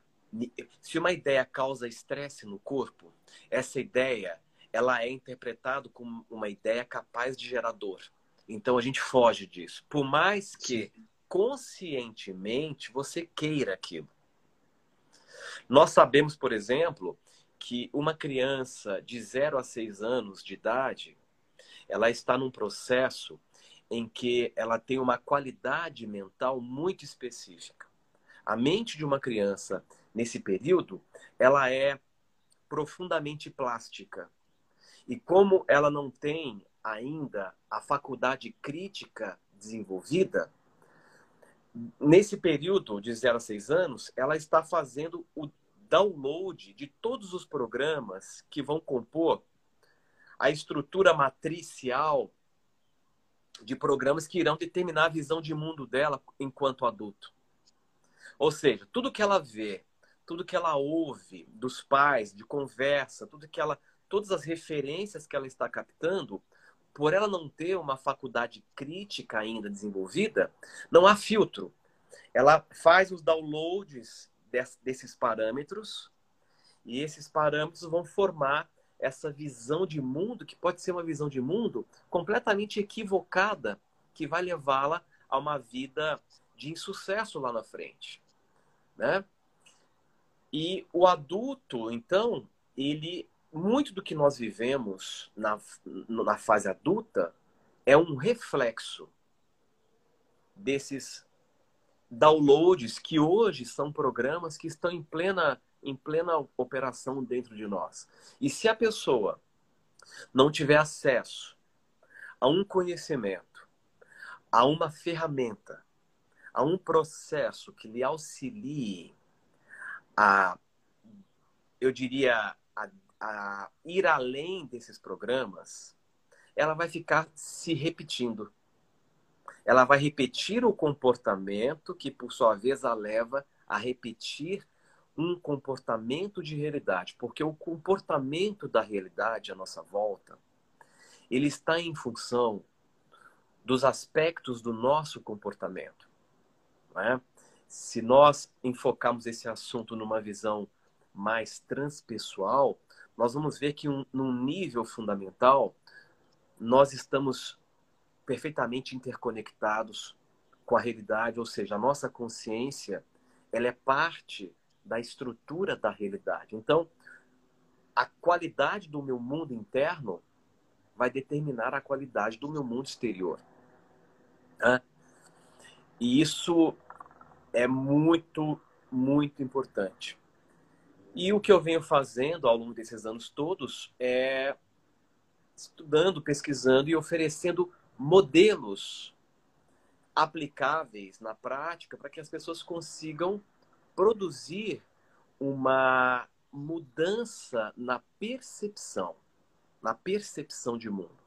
se uma ideia causa estresse no corpo, essa ideia ela é interpretada como uma ideia capaz de gerar dor. Então a gente foge disso. Por mais que conscientemente você queira aquilo. Nós sabemos, por exemplo, que uma criança de 0 a 6 anos de idade, ela está num processo em que ela tem uma qualidade mental muito específica. A mente de uma criança nesse período, ela é profundamente plástica. E como ela não tem ainda a faculdade crítica desenvolvida, nesse período de 0 a 6 anos, ela está fazendo o download de todos os programas que vão compor a estrutura matricial de programas que irão determinar a visão de mundo dela enquanto adulto. Ou seja, tudo que ela vê tudo que ela ouve dos pais, de conversa, tudo que ela, todas as referências que ela está captando, por ela não ter uma faculdade crítica ainda desenvolvida, não há filtro. Ela faz os downloads desses parâmetros e esses parâmetros vão formar essa visão de mundo, que pode ser uma visão de mundo completamente equivocada, que vai levá-la a uma vida de insucesso lá na frente. Né? E o adulto, então, ele muito do que nós vivemos na, na fase adulta é um reflexo desses downloads que hoje são programas que estão em plena em plena operação dentro de nós. E se a pessoa não tiver acesso a um conhecimento, a uma ferramenta, a um processo que lhe auxilie a, eu diria, a, a ir além desses programas, ela vai ficar se repetindo. Ela vai repetir o comportamento que, por sua vez, a leva a repetir um comportamento de realidade, porque o comportamento da realidade à nossa volta, ele está em função dos aspectos do nosso comportamento. Não é? Se nós enfocarmos esse assunto numa visão mais transpessoal, nós vamos ver que um, num nível fundamental nós estamos perfeitamente interconectados com a realidade, ou seja, a nossa consciência ela é parte da estrutura da realidade. Então, a qualidade do meu mundo interno vai determinar a qualidade do meu mundo exterior. E isso é muito, muito importante. E o que eu venho fazendo ao longo desses anos todos é estudando, pesquisando e oferecendo modelos aplicáveis na prática para que as pessoas consigam produzir uma mudança na percepção, na percepção de mundo.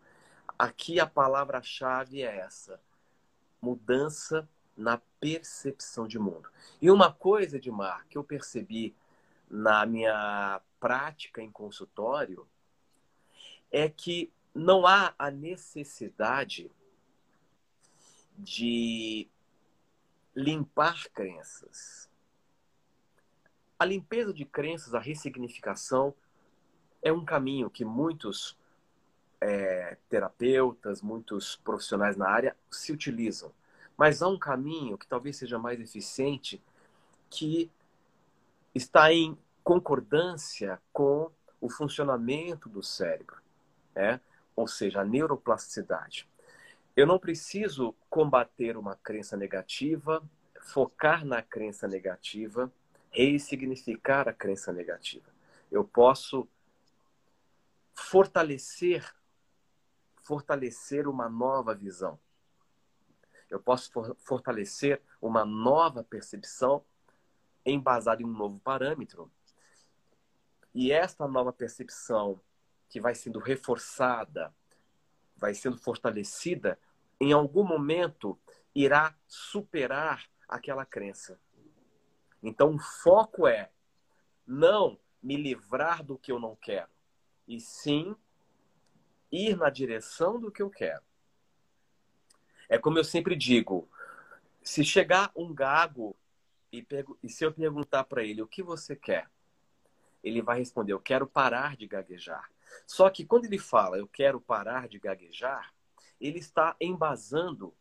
Aqui a palavra-chave é essa: mudança na percepção de mundo. E uma coisa, Edmar, que eu percebi na minha prática em consultório é que não há a necessidade de limpar crenças. A limpeza de crenças, a ressignificação, é um caminho que muitos é, terapeutas, muitos profissionais na área se utilizam. Mas há um caminho que talvez seja mais eficiente, que está em concordância com o funcionamento do cérebro, né? ou seja, a neuroplasticidade. Eu não preciso combater uma crença negativa, focar na crença negativa, ressignificar a crença negativa. Eu posso fortalecer fortalecer uma nova visão. Eu posso for fortalecer uma nova percepção embasada em um novo parâmetro. E esta nova percepção que vai sendo reforçada, vai sendo fortalecida, em algum momento irá superar aquela crença. Então, o foco é não me livrar do que eu não quero, e sim ir na direção do que eu quero. É como eu sempre digo: se chegar um gago e, e se eu perguntar para ele o que você quer, ele vai responder: eu quero parar de gaguejar. Só que quando ele fala eu quero parar de gaguejar, ele está embasando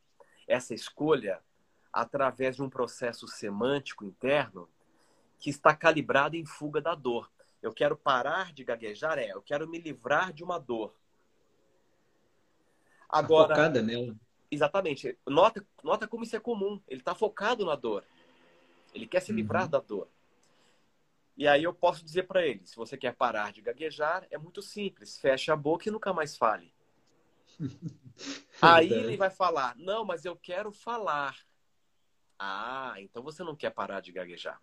essa escolha através de um processo semântico interno que está calibrado em fuga da dor. Eu quero parar de gaguejar, é, eu quero me livrar de uma dor. Tá Agora, tá focada nela. Exatamente. Nota, nota como isso é comum. Ele está focado na dor. Ele quer se livrar uhum. da dor. E aí eu posso dizer para ele, se você quer parar de gaguejar, é muito simples. Feche a boca e nunca mais fale. aí ele vai falar, não, mas eu quero falar. Ah, então você não quer parar de gaguejar.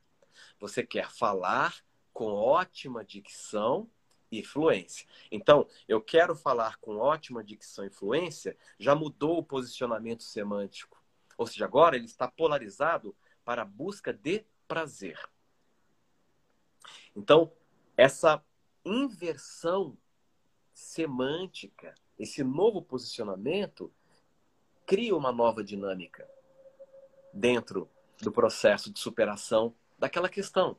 Você quer falar com ótima dicção e fluência. Então, eu quero falar com ótima dicção e fluência, já mudou o posicionamento semântico. Ou seja, agora ele está polarizado para a busca de prazer. Então, essa inversão semântica, esse novo posicionamento, cria uma nova dinâmica dentro do processo de superação daquela questão.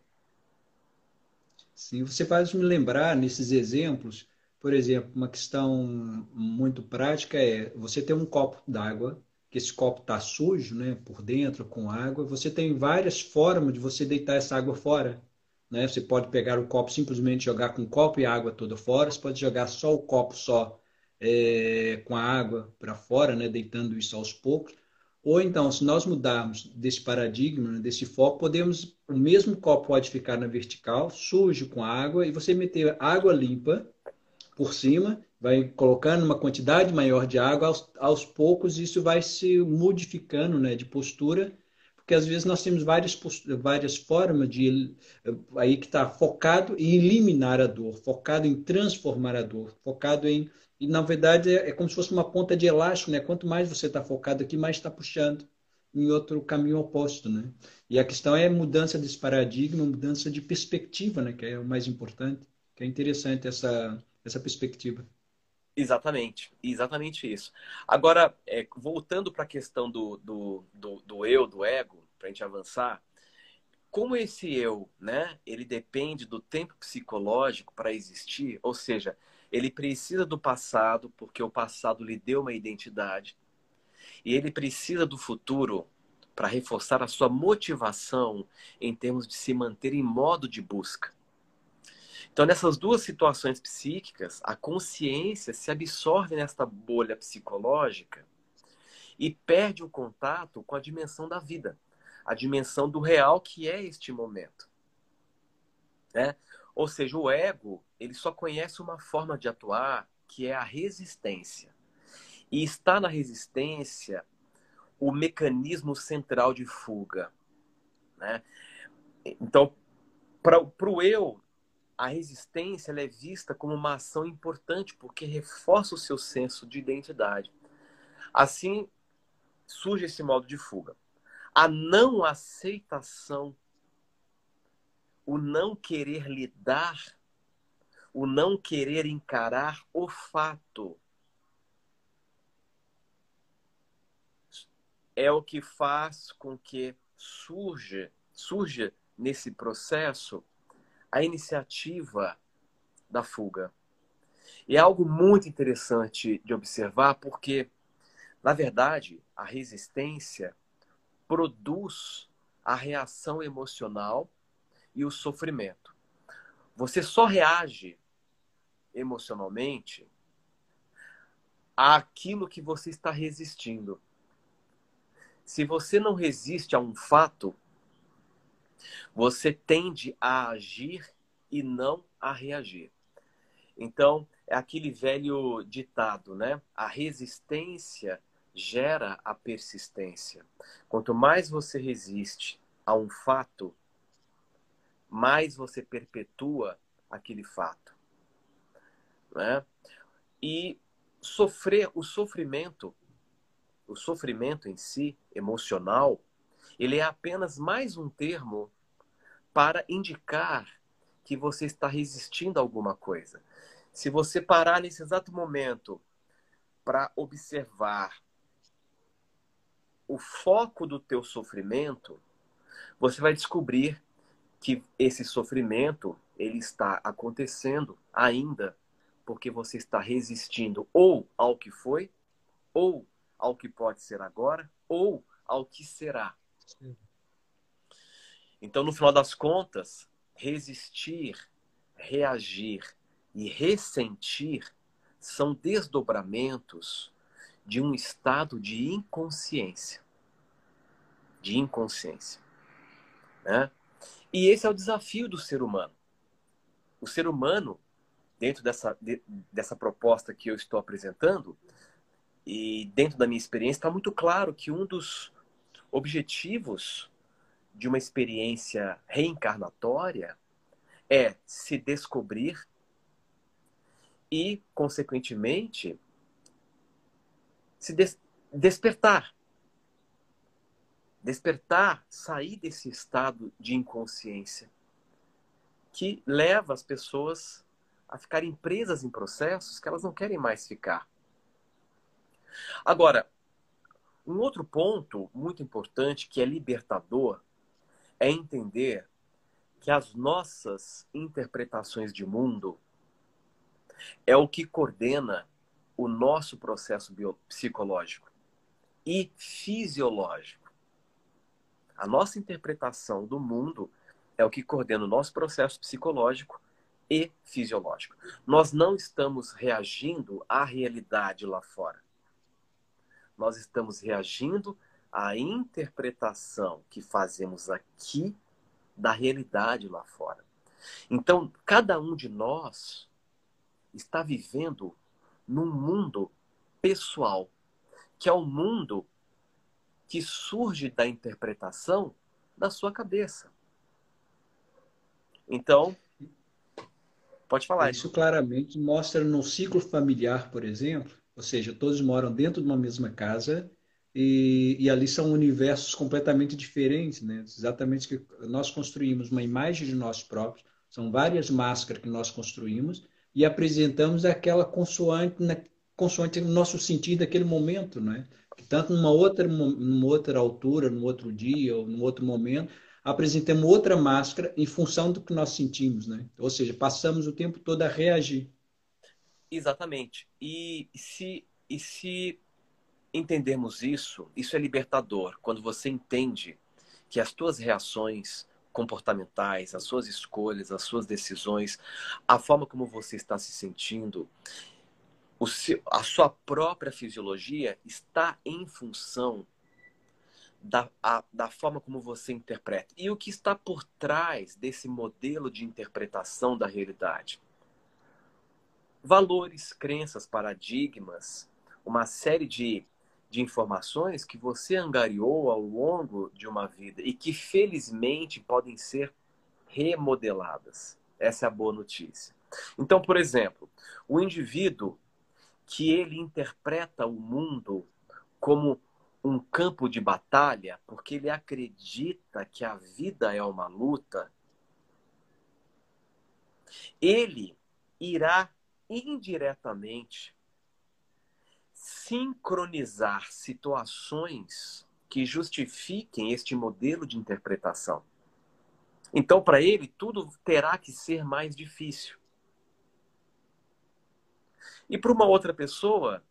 Sim, você faz me lembrar nesses exemplos, por exemplo, uma questão muito prática é você tem um copo d'água, que esse copo está sujo, né, por dentro com água. Você tem várias formas de você deitar essa água fora. Né? Você pode pegar o copo simplesmente jogar com o copo e a água toda fora. Você pode jogar só o copo só é, com a água para fora, né, deitando isso aos poucos. Ou então, se nós mudarmos desse paradigma, né, desse foco, podemos, o mesmo copo pode ficar na vertical, sujo com água, e você meter água limpa por cima, vai colocando uma quantidade maior de água, aos, aos poucos isso vai se modificando né, de postura, porque às vezes nós temos várias, várias formas de aí que está focado em eliminar a dor, focado em transformar a dor, focado em e, na verdade, é, é como se fosse uma ponta de elástico, né? Quanto mais você está focado aqui, mais está puxando em outro caminho oposto, né? E a questão é mudança desse paradigma, mudança de perspectiva, né? Que é o mais importante. Que é interessante essa, essa perspectiva. Exatamente, exatamente isso. Agora, é, voltando para a questão do, do, do, do, eu, do ego, para a gente avançar, como esse eu, né, ele depende do tempo psicológico para existir, ou seja, ele precisa do passado, porque o passado lhe deu uma identidade. E ele precisa do futuro para reforçar a sua motivação em termos de se manter em modo de busca. Então, nessas duas situações psíquicas, a consciência se absorve nesta bolha psicológica e perde o contato com a dimensão da vida, a dimensão do real que é este momento. Né? Ou seja, o ego, ele só conhece uma forma de atuar, que é a resistência. E está na resistência o mecanismo central de fuga. Né? Então, para o eu, a resistência é vista como uma ação importante porque reforça o seu senso de identidade. Assim surge esse modo de fuga. A não aceitação, o não querer lidar, o não querer encarar o fato é o que faz com que surja, surja nesse processo a iniciativa da fuga. E é algo muito interessante de observar, porque, na verdade, a resistência produz a reação emocional e o sofrimento. Você só reage emocionalmente àquilo que você está resistindo. Se você não resiste a um fato, você tende a agir e não a reagir. Então, é aquele velho ditado, né? A resistência gera a persistência. Quanto mais você resiste a um fato, mais você perpetua aquele fato. Né? E sofrer o sofrimento, o sofrimento em si, emocional, ele é apenas mais um termo para indicar que você está resistindo a alguma coisa. Se você parar nesse exato momento para observar o foco do teu sofrimento, você vai descobrir que esse sofrimento ele está acontecendo ainda porque você está resistindo ou ao que foi, ou ao que pode ser agora, ou ao que será. Então, no final das contas, resistir, reagir e ressentir são desdobramentos de um estado de inconsciência. De inconsciência. Né? E esse é o desafio do ser humano. O ser humano, dentro dessa, de, dessa proposta que eu estou apresentando, e dentro da minha experiência, está muito claro que um dos objetivos de uma experiência reencarnatória é se descobrir e, consequentemente, se des despertar. Despertar, sair desse estado de inconsciência que leva as pessoas a ficarem presas em processos que elas não querem mais ficar. Agora, um outro ponto muito importante que é libertador é entender que as nossas interpretações de mundo é o que coordena o nosso processo psicológico e fisiológico. A nossa interpretação do mundo é o que coordena o nosso processo psicológico e fisiológico. Nós não estamos reagindo à realidade lá fora. Nós estamos reagindo a interpretação que fazemos aqui da realidade lá fora. Então, cada um de nós está vivendo num mundo pessoal, que é o um mundo que surge da interpretação da sua cabeça. Então, pode falar. Isso claramente mostra no ciclo familiar, por exemplo, ou seja, todos moram dentro de uma mesma casa e, e, ali são universos completamente diferentes, né? Exatamente que nós construímos uma imagem de nós próprios, são várias máscaras que nós construímos e apresentamos aquela consoante, na, consoante no nosso sentido daquele momento, né? Tanto numa outra, numa outra altura, num outro dia ou num outro momento, apresentamos outra máscara em função do que nós sentimos, né? Ou seja, passamos o tempo todo a reagir. Exatamente. E se, e se entendermos isso, isso é libertador. Quando você entende que as tuas reações comportamentais, as suas escolhas, as suas decisões, a forma como você está se sentindo, seu, a sua própria fisiologia está em função da, a, da forma como você interpreta. E o que está por trás desse modelo de interpretação da realidade? Valores, crenças, paradigmas, uma série de de informações que você angariou ao longo de uma vida e que felizmente podem ser remodeladas. Essa é a boa notícia. Então, por exemplo, o indivíduo que ele interpreta o mundo como um campo de batalha, porque ele acredita que a vida é uma luta, ele irá indiretamente sincronizar situações que justifiquem este modelo de interpretação. Então, para ele, tudo terá que ser mais difícil. E para uma outra pessoa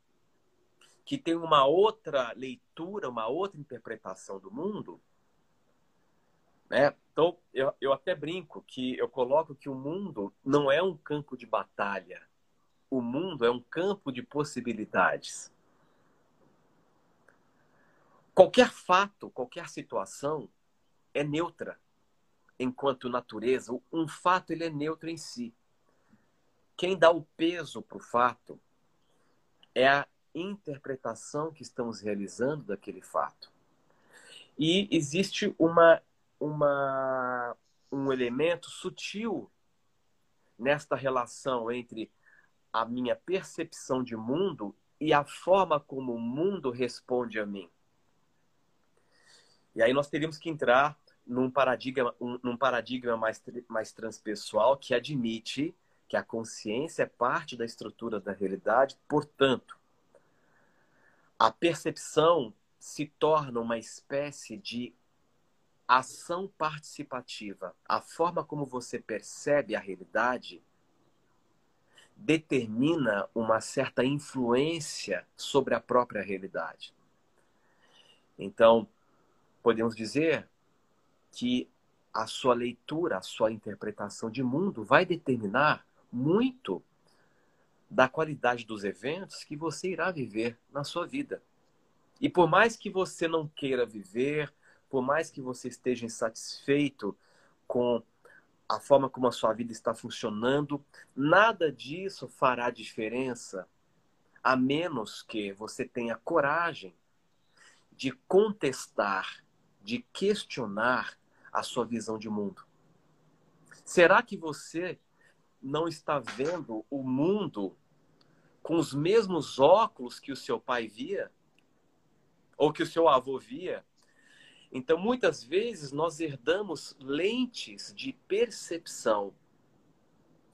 que tem uma outra leitura, uma outra interpretação do mundo, né? Então, eu, eu até brinco que eu coloco que o mundo não é um campo de batalha. O mundo é um campo de possibilidades. Qualquer fato, qualquer situação é neutra enquanto natureza. Um fato ele é neutro em si. Quem dá o peso para o fato é a interpretação que estamos realizando daquele fato. E existe uma, uma, um elemento sutil nesta relação entre a minha percepção de mundo e a forma como o mundo responde a mim. E aí nós teríamos que entrar num paradigma, um, num paradigma mais, mais transpessoal que admite que a consciência é parte da estrutura da realidade, portanto, a percepção se torna uma espécie de ação participativa. A forma como você percebe a realidade determina uma certa influência sobre a própria realidade. Então, podemos dizer que a sua leitura, a sua interpretação de mundo vai determinar muito da qualidade dos eventos que você irá viver na sua vida. E por mais que você não queira viver, por mais que você esteja insatisfeito com a forma como a sua vida está funcionando, nada disso fará diferença a menos que você tenha coragem de contestar de questionar a sua visão de mundo. Será que você não está vendo o mundo com os mesmos óculos que o seu pai via? Ou que o seu avô via? Então, muitas vezes, nós herdamos lentes de percepção.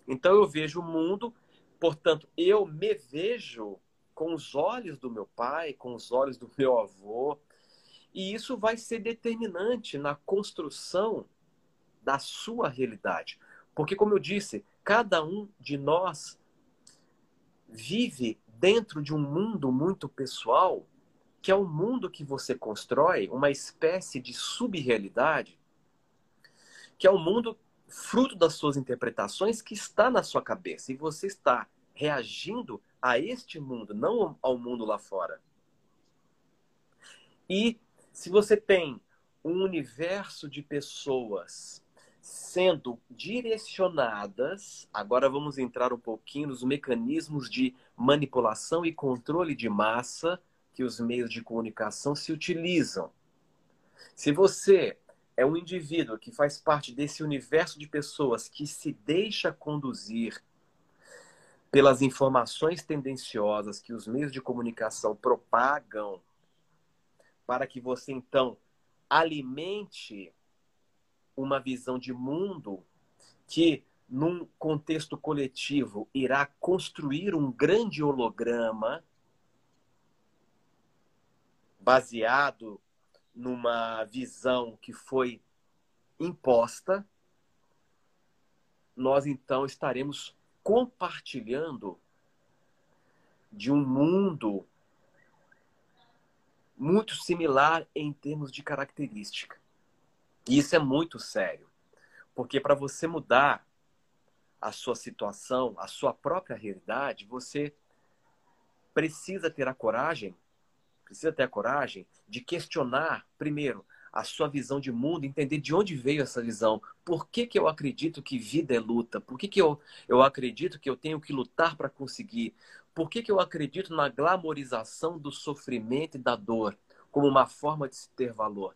Então, eu vejo o mundo, portanto, eu me vejo com os olhos do meu pai, com os olhos do meu avô, e isso vai ser determinante na construção da sua realidade. Porque, como eu disse, cada um de nós vive dentro de um mundo muito pessoal, que é o mundo que você constrói, uma espécie de subrealidade, que é o um mundo fruto das suas interpretações que está na sua cabeça. E você está reagindo a este mundo, não ao mundo lá fora. E se você tem um universo de pessoas sendo direcionadas, agora vamos entrar um pouquinho nos mecanismos de manipulação e controle de massa que os meios de comunicação se utilizam. Se você é um indivíduo que faz parte desse universo de pessoas que se deixa conduzir pelas informações tendenciosas que os meios de comunicação propagam para que você então alimente uma visão de mundo que, num contexto coletivo, irá construir um grande holograma baseado numa visão que foi imposta, nós então estaremos compartilhando de um mundo muito similar em termos de característica. E isso é muito sério, porque para você mudar a sua situação, a sua própria realidade, você precisa ter a coragem, precisa ter a coragem de questionar, primeiro, a sua visão de mundo, entender de onde veio essa visão. Por que, que eu acredito que vida é luta? Por que, que eu, eu acredito que eu tenho que lutar para conseguir? Por que, que eu acredito na glamorização do sofrimento e da dor como uma forma de se ter valor?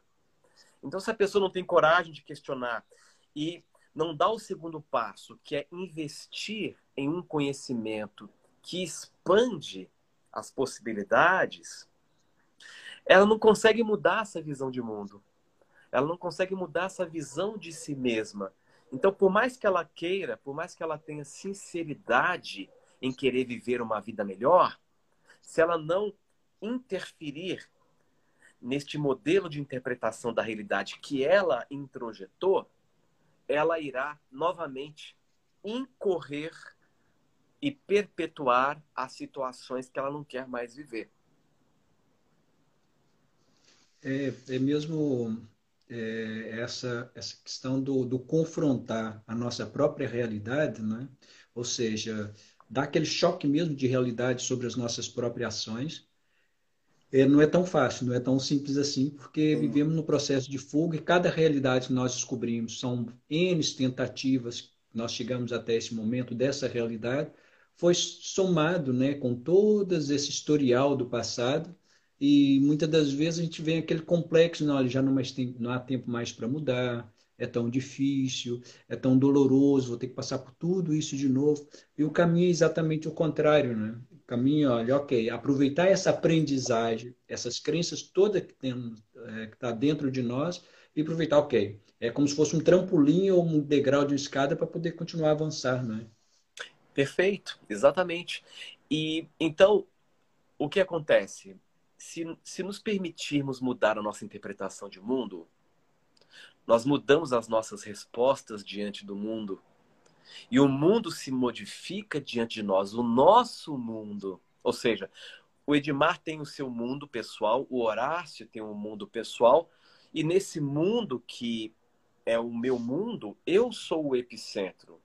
Então, se a pessoa não tem coragem de questionar e não dá o segundo passo, que é investir em um conhecimento que expande as possibilidades, ela não consegue mudar essa visão de mundo. Ela não consegue mudar essa visão de si mesma. Então, por mais que ela queira, por mais que ela tenha sinceridade em querer viver uma vida melhor, se ela não interferir neste modelo de interpretação da realidade que ela introjetou, ela irá novamente incorrer e perpetuar as situações que ela não quer mais viver. É, é mesmo é, essa, essa questão do, do confrontar a nossa própria realidade, né? ou seja, dar aquele choque mesmo de realidade sobre as nossas próprias ações, é, não é tão fácil, não é tão simples assim, porque uhum. vivemos no processo de fuga e cada realidade que nós descobrimos são N tentativas nós chegamos até esse momento dessa realidade, foi somado né, com todas esse historial do passado e muitas das vezes a gente vê aquele complexo, não, já não, mais tem, não há tempo mais para mudar, é tão difícil, é tão doloroso, vou ter que passar por tudo isso de novo. E o caminho é exatamente o contrário, né? O caminho, olha, ok, aproveitar essa aprendizagem, essas crenças todas que temos, é, que está dentro de nós e aproveitar, ok, é como se fosse um trampolim ou um degrau de escada para poder continuar a avançar, né? Perfeito, exatamente. E então, o que acontece? Se, se nos permitirmos mudar a nossa interpretação de mundo, nós mudamos as nossas respostas diante do mundo. E o mundo se modifica diante de nós, o nosso mundo. Ou seja, o Edmar tem o seu mundo pessoal, o Horácio tem um mundo pessoal, e nesse mundo que é o meu mundo, eu sou o epicentro.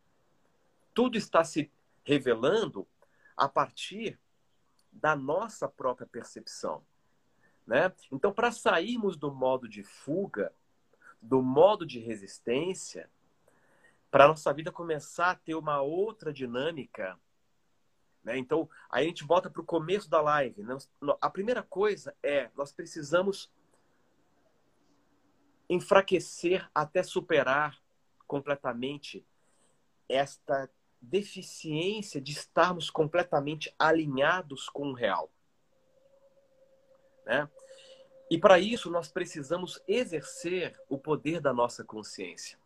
Tudo está se revelando a partir da nossa própria percepção. Né? Então, para sairmos do modo de fuga, do modo de resistência, para a nossa vida começar a ter uma outra dinâmica. Né? Então, aí a gente volta para o começo da live. Né? A primeira coisa é, nós precisamos enfraquecer até superar completamente esta deficiência de estarmos completamente alinhados com o real. Né? E para isso nós precisamos exercer o poder da nossa consciência.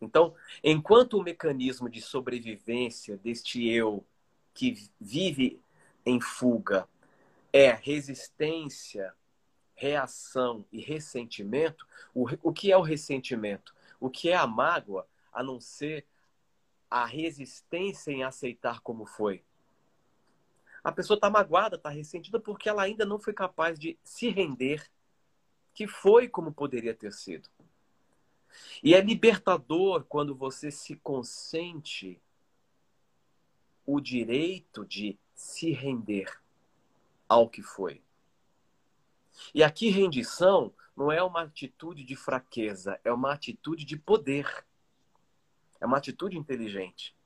Então, enquanto o mecanismo de sobrevivência deste eu que vive em fuga é resistência, reação e ressentimento, o, o que é o ressentimento? O que é a mágoa a não ser a resistência em aceitar como foi? A pessoa está magoada, está ressentida porque ela ainda não foi capaz de se render, que foi como poderia ter sido. E é libertador quando você se consente o direito de se render ao que foi. E aqui rendição não é uma atitude de fraqueza, é uma atitude de poder. É uma atitude inteligente.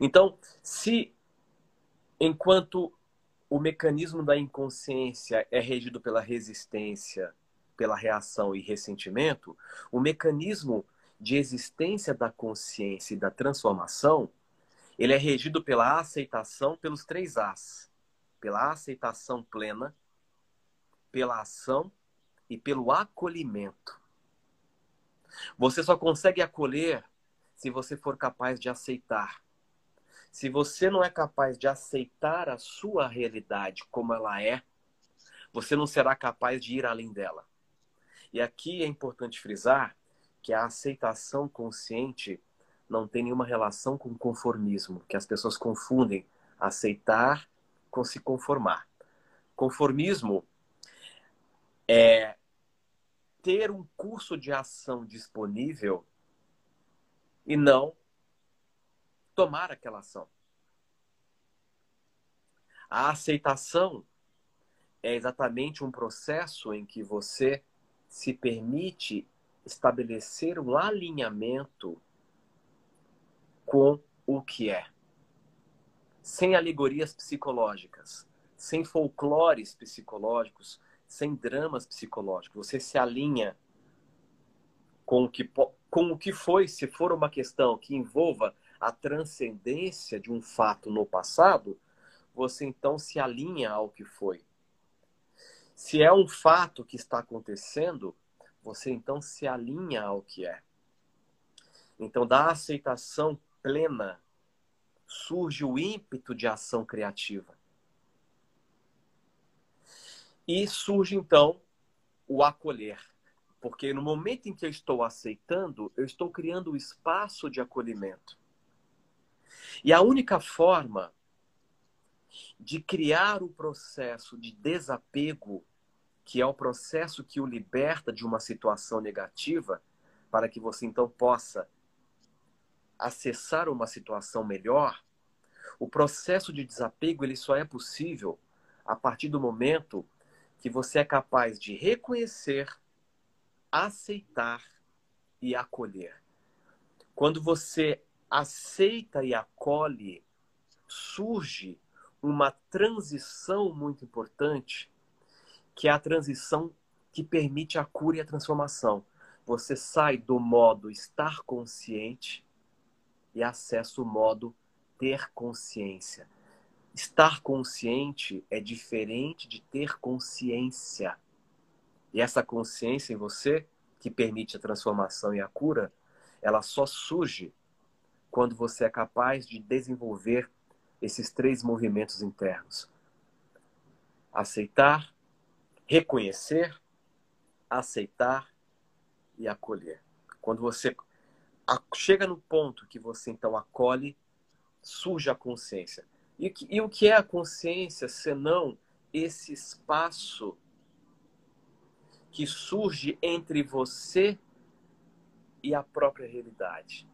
Então, se Enquanto o mecanismo da inconsciência é regido pela resistência, pela reação e ressentimento, o mecanismo de existência da consciência e da transformação, ele é regido pela aceitação pelos três As. Pela aceitação plena, pela ação e pelo acolhimento. Você só consegue acolher se você for capaz de aceitar se você não é capaz de aceitar a sua realidade como ela é, você não será capaz de ir além dela. E aqui é importante frisar que a aceitação consciente não tem nenhuma relação com conformismo, que as pessoas confundem aceitar com se conformar. Conformismo é ter um curso de ação disponível e não tomar aquela ação. A aceitação é exatamente um processo em que você se permite estabelecer um alinhamento com o que é. Sem alegorias psicológicas, sem folclores psicológicos, sem dramas psicológicos. Você se alinha com o que com o que foi, se for uma questão que envolva a transcendência de um fato no passado, você então se alinha ao que foi. Se é um fato que está acontecendo, você então se alinha ao que é. Então, da aceitação plena, surge o ímpeto de ação criativa. E surge então o acolher. Porque no momento em que eu estou aceitando, eu estou criando o espaço de acolhimento. E a única forma de criar o processo de desapego, que é o processo que o liberta de uma situação negativa, para que você então possa acessar uma situação melhor, o processo de desapego ele só é possível a partir do momento que você é capaz de reconhecer, aceitar e acolher. Quando você aceita e acolhe, surge uma transição muito importante, que é a transição que permite a cura e a transformação. Você sai do modo estar consciente e acessa o modo ter consciência. Estar consciente é diferente de ter consciência. E essa consciência em você, que permite a transformação e a cura, ela só surge quando você é capaz de desenvolver esses três movimentos internos: aceitar, reconhecer, aceitar e acolher. Quando você chega no ponto que você então acolhe, surge a consciência. E, e o que é a consciência senão esse espaço que surge entre você e a própria realidade?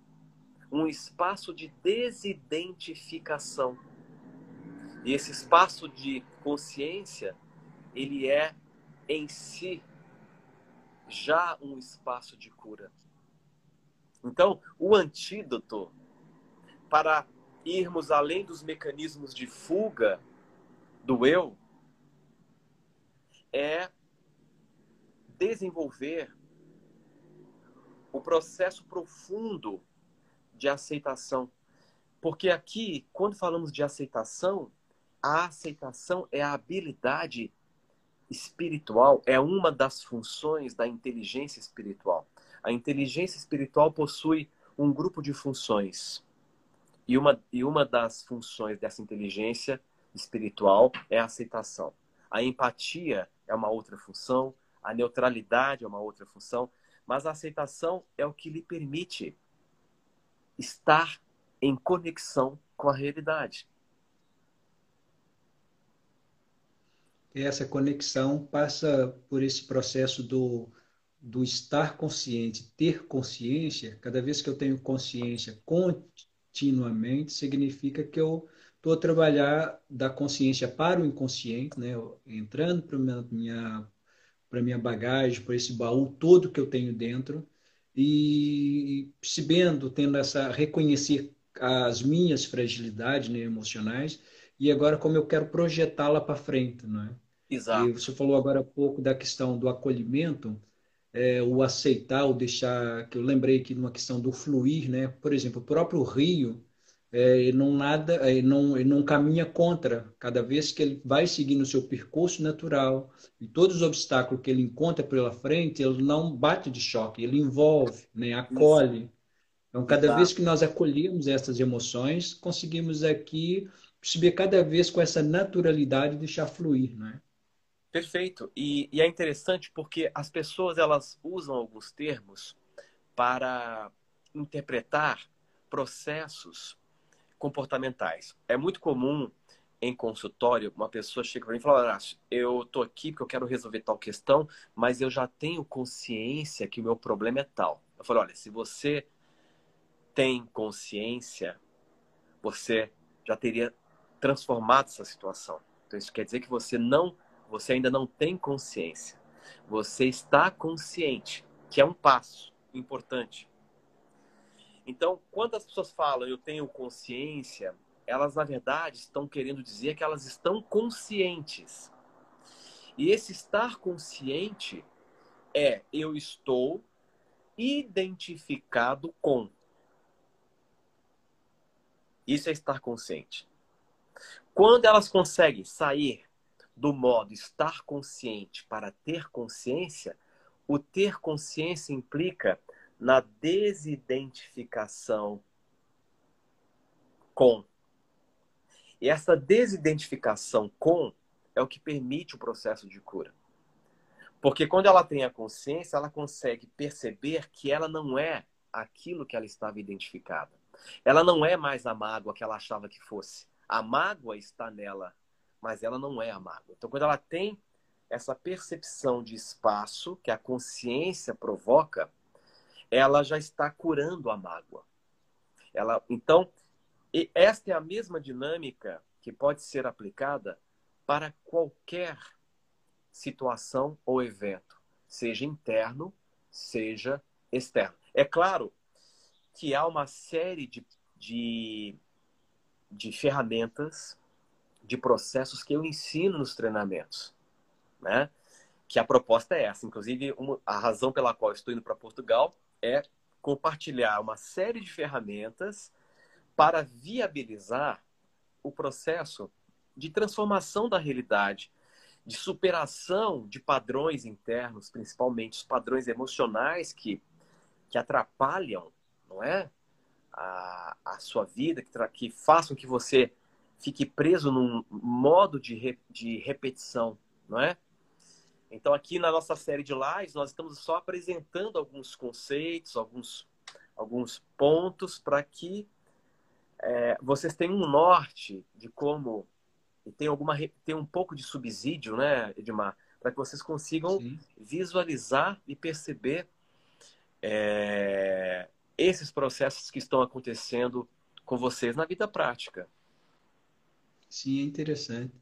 Um espaço de desidentificação. E esse espaço de consciência, ele é em si já um espaço de cura. Então, o antídoto para irmos além dos mecanismos de fuga do eu é desenvolver o processo profundo de aceitação. Porque aqui, quando falamos de aceitação, a aceitação é a habilidade espiritual, é uma das funções da inteligência espiritual. A inteligência espiritual possui um grupo de funções. E uma, e uma das funções dessa inteligência espiritual é a aceitação. A empatia é uma outra função, a neutralidade é uma outra função, mas a aceitação é o que lhe permite estar em conexão com a realidade. Essa conexão passa por esse processo do do estar consciente, ter consciência, cada vez que eu tenho consciência continuamente, significa que eu estou a trabalhar da consciência para o inconsciente, né? entrando para minha para minha bagagem, para esse baú todo que eu tenho dentro e percebendo, tendo essa reconhecer as minhas fragilidades né, emocionais e agora como eu quero projetá-la para frente, não é? Exato. E você falou agora há pouco da questão do acolhimento é, o aceitar, o deixar, que eu lembrei aqui de uma questão do fluir, né? Por exemplo, o próprio rio, é, ele não nada, ele não, não caminha contra. Cada vez que ele vai seguindo o seu percurso natural e todos os obstáculos que ele encontra pela frente, ele não bate de choque, ele envolve, né? Acolhe. Então, cada Exato. vez que nós acolhemos essas emoções, conseguimos aqui perceber cada vez com essa naturalidade deixar fluir, né? Perfeito. E, e, é interessante porque as pessoas elas usam alguns termos para interpretar processos comportamentais. É muito comum em consultório uma pessoa chega para mim e fala: eu estou aqui porque eu quero resolver tal questão, mas eu já tenho consciência que o meu problema é tal. Eu falo: olha, se você tem consciência, você já teria transformado essa situação. Então isso quer dizer que você não você ainda não tem consciência. Você está consciente, que é um passo importante. Então, quando as pessoas falam eu tenho consciência, elas na verdade estão querendo dizer que elas estão conscientes. E esse estar consciente é eu estou identificado com. Isso é estar consciente. Quando elas conseguem sair do modo estar consciente para ter consciência, o ter consciência implica na desidentificação com. E essa desidentificação com é o que permite o processo de cura. Porque quando ela tem a consciência, ela consegue perceber que ela não é aquilo que ela estava identificada. Ela não é mais a mágoa que ela achava que fosse. A mágoa está nela, mas ela não é a mágoa. Então, quando ela tem essa percepção de espaço que a consciência provoca, ela já está curando a mágoa. Ela, então, esta é a mesma dinâmica que pode ser aplicada para qualquer situação ou evento, seja interno, seja externo. É claro que há uma série de, de, de ferramentas, de processos que eu ensino nos treinamentos, né? Que a proposta é essa. Inclusive, uma, a razão pela qual estou indo para Portugal é compartilhar uma série de ferramentas para viabilizar o processo de transformação da realidade, de superação de padrões internos, principalmente os padrões emocionais que, que atrapalham, não é? A, a sua vida, que, que façam que você fique preso num modo de, re, de repetição, não é? Então, aqui na nossa série de lives, nós estamos só apresentando alguns conceitos, alguns, alguns pontos para que é, vocês tenham um norte de como e tem alguma tem um pouco de subsídio, né, Edmar, para que vocês consigam Sim. visualizar e perceber é, esses processos que estão acontecendo com vocês na vida prática. Sim, é interessante.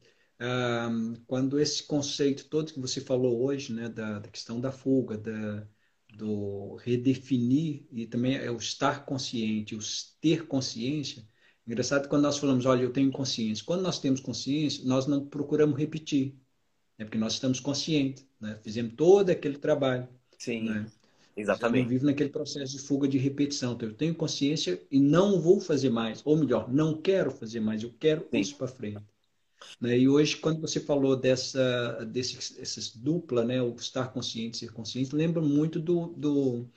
Quando esse conceito todo que você falou hoje, né, da, da questão da fuga, da, do redefinir e também é o estar consciente, o ter consciência, Engraçado quando nós falamos, olha, eu tenho consciência. Quando nós temos consciência, nós não procuramos repetir, né? porque nós estamos conscientes, né? fizemos todo aquele trabalho. Sim, né? exatamente. Eu vivo naquele processo de fuga de repetição. Então, eu tenho consciência e não vou fazer mais, ou melhor, não quero fazer mais, eu quero Sim. isso para frente. Né? E hoje, quando você falou dessa, desse, essas dupla, né? o estar consciente, ser consciente, lembra muito do, do,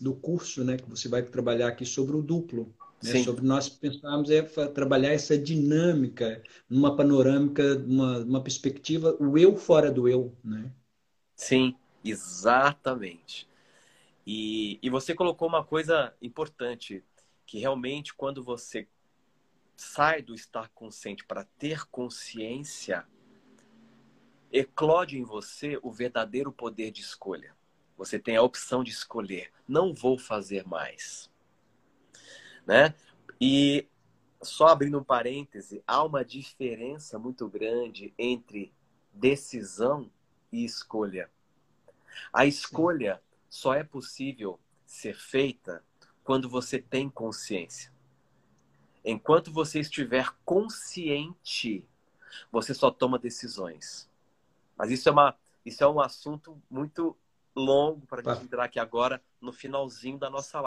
do curso né? que você vai trabalhar aqui sobre o duplo. Né? Sobre nós pensarmos é trabalhar essa dinâmica numa panorâmica, uma, uma perspectiva, o eu fora do eu, né? Sim, exatamente. E, e você colocou uma coisa importante, que realmente quando você sai do estar consciente para ter consciência, eclode em você o verdadeiro poder de escolha. Você tem a opção de escolher. Não vou fazer mais né? E só abrindo um parêntese, há uma diferença muito grande entre decisão e escolha. A escolha só é possível ser feita quando você tem consciência. Enquanto você estiver consciente, você só toma decisões. Mas isso é, uma, isso é um assunto muito longo para a gente entrar aqui agora no finalzinho da nossa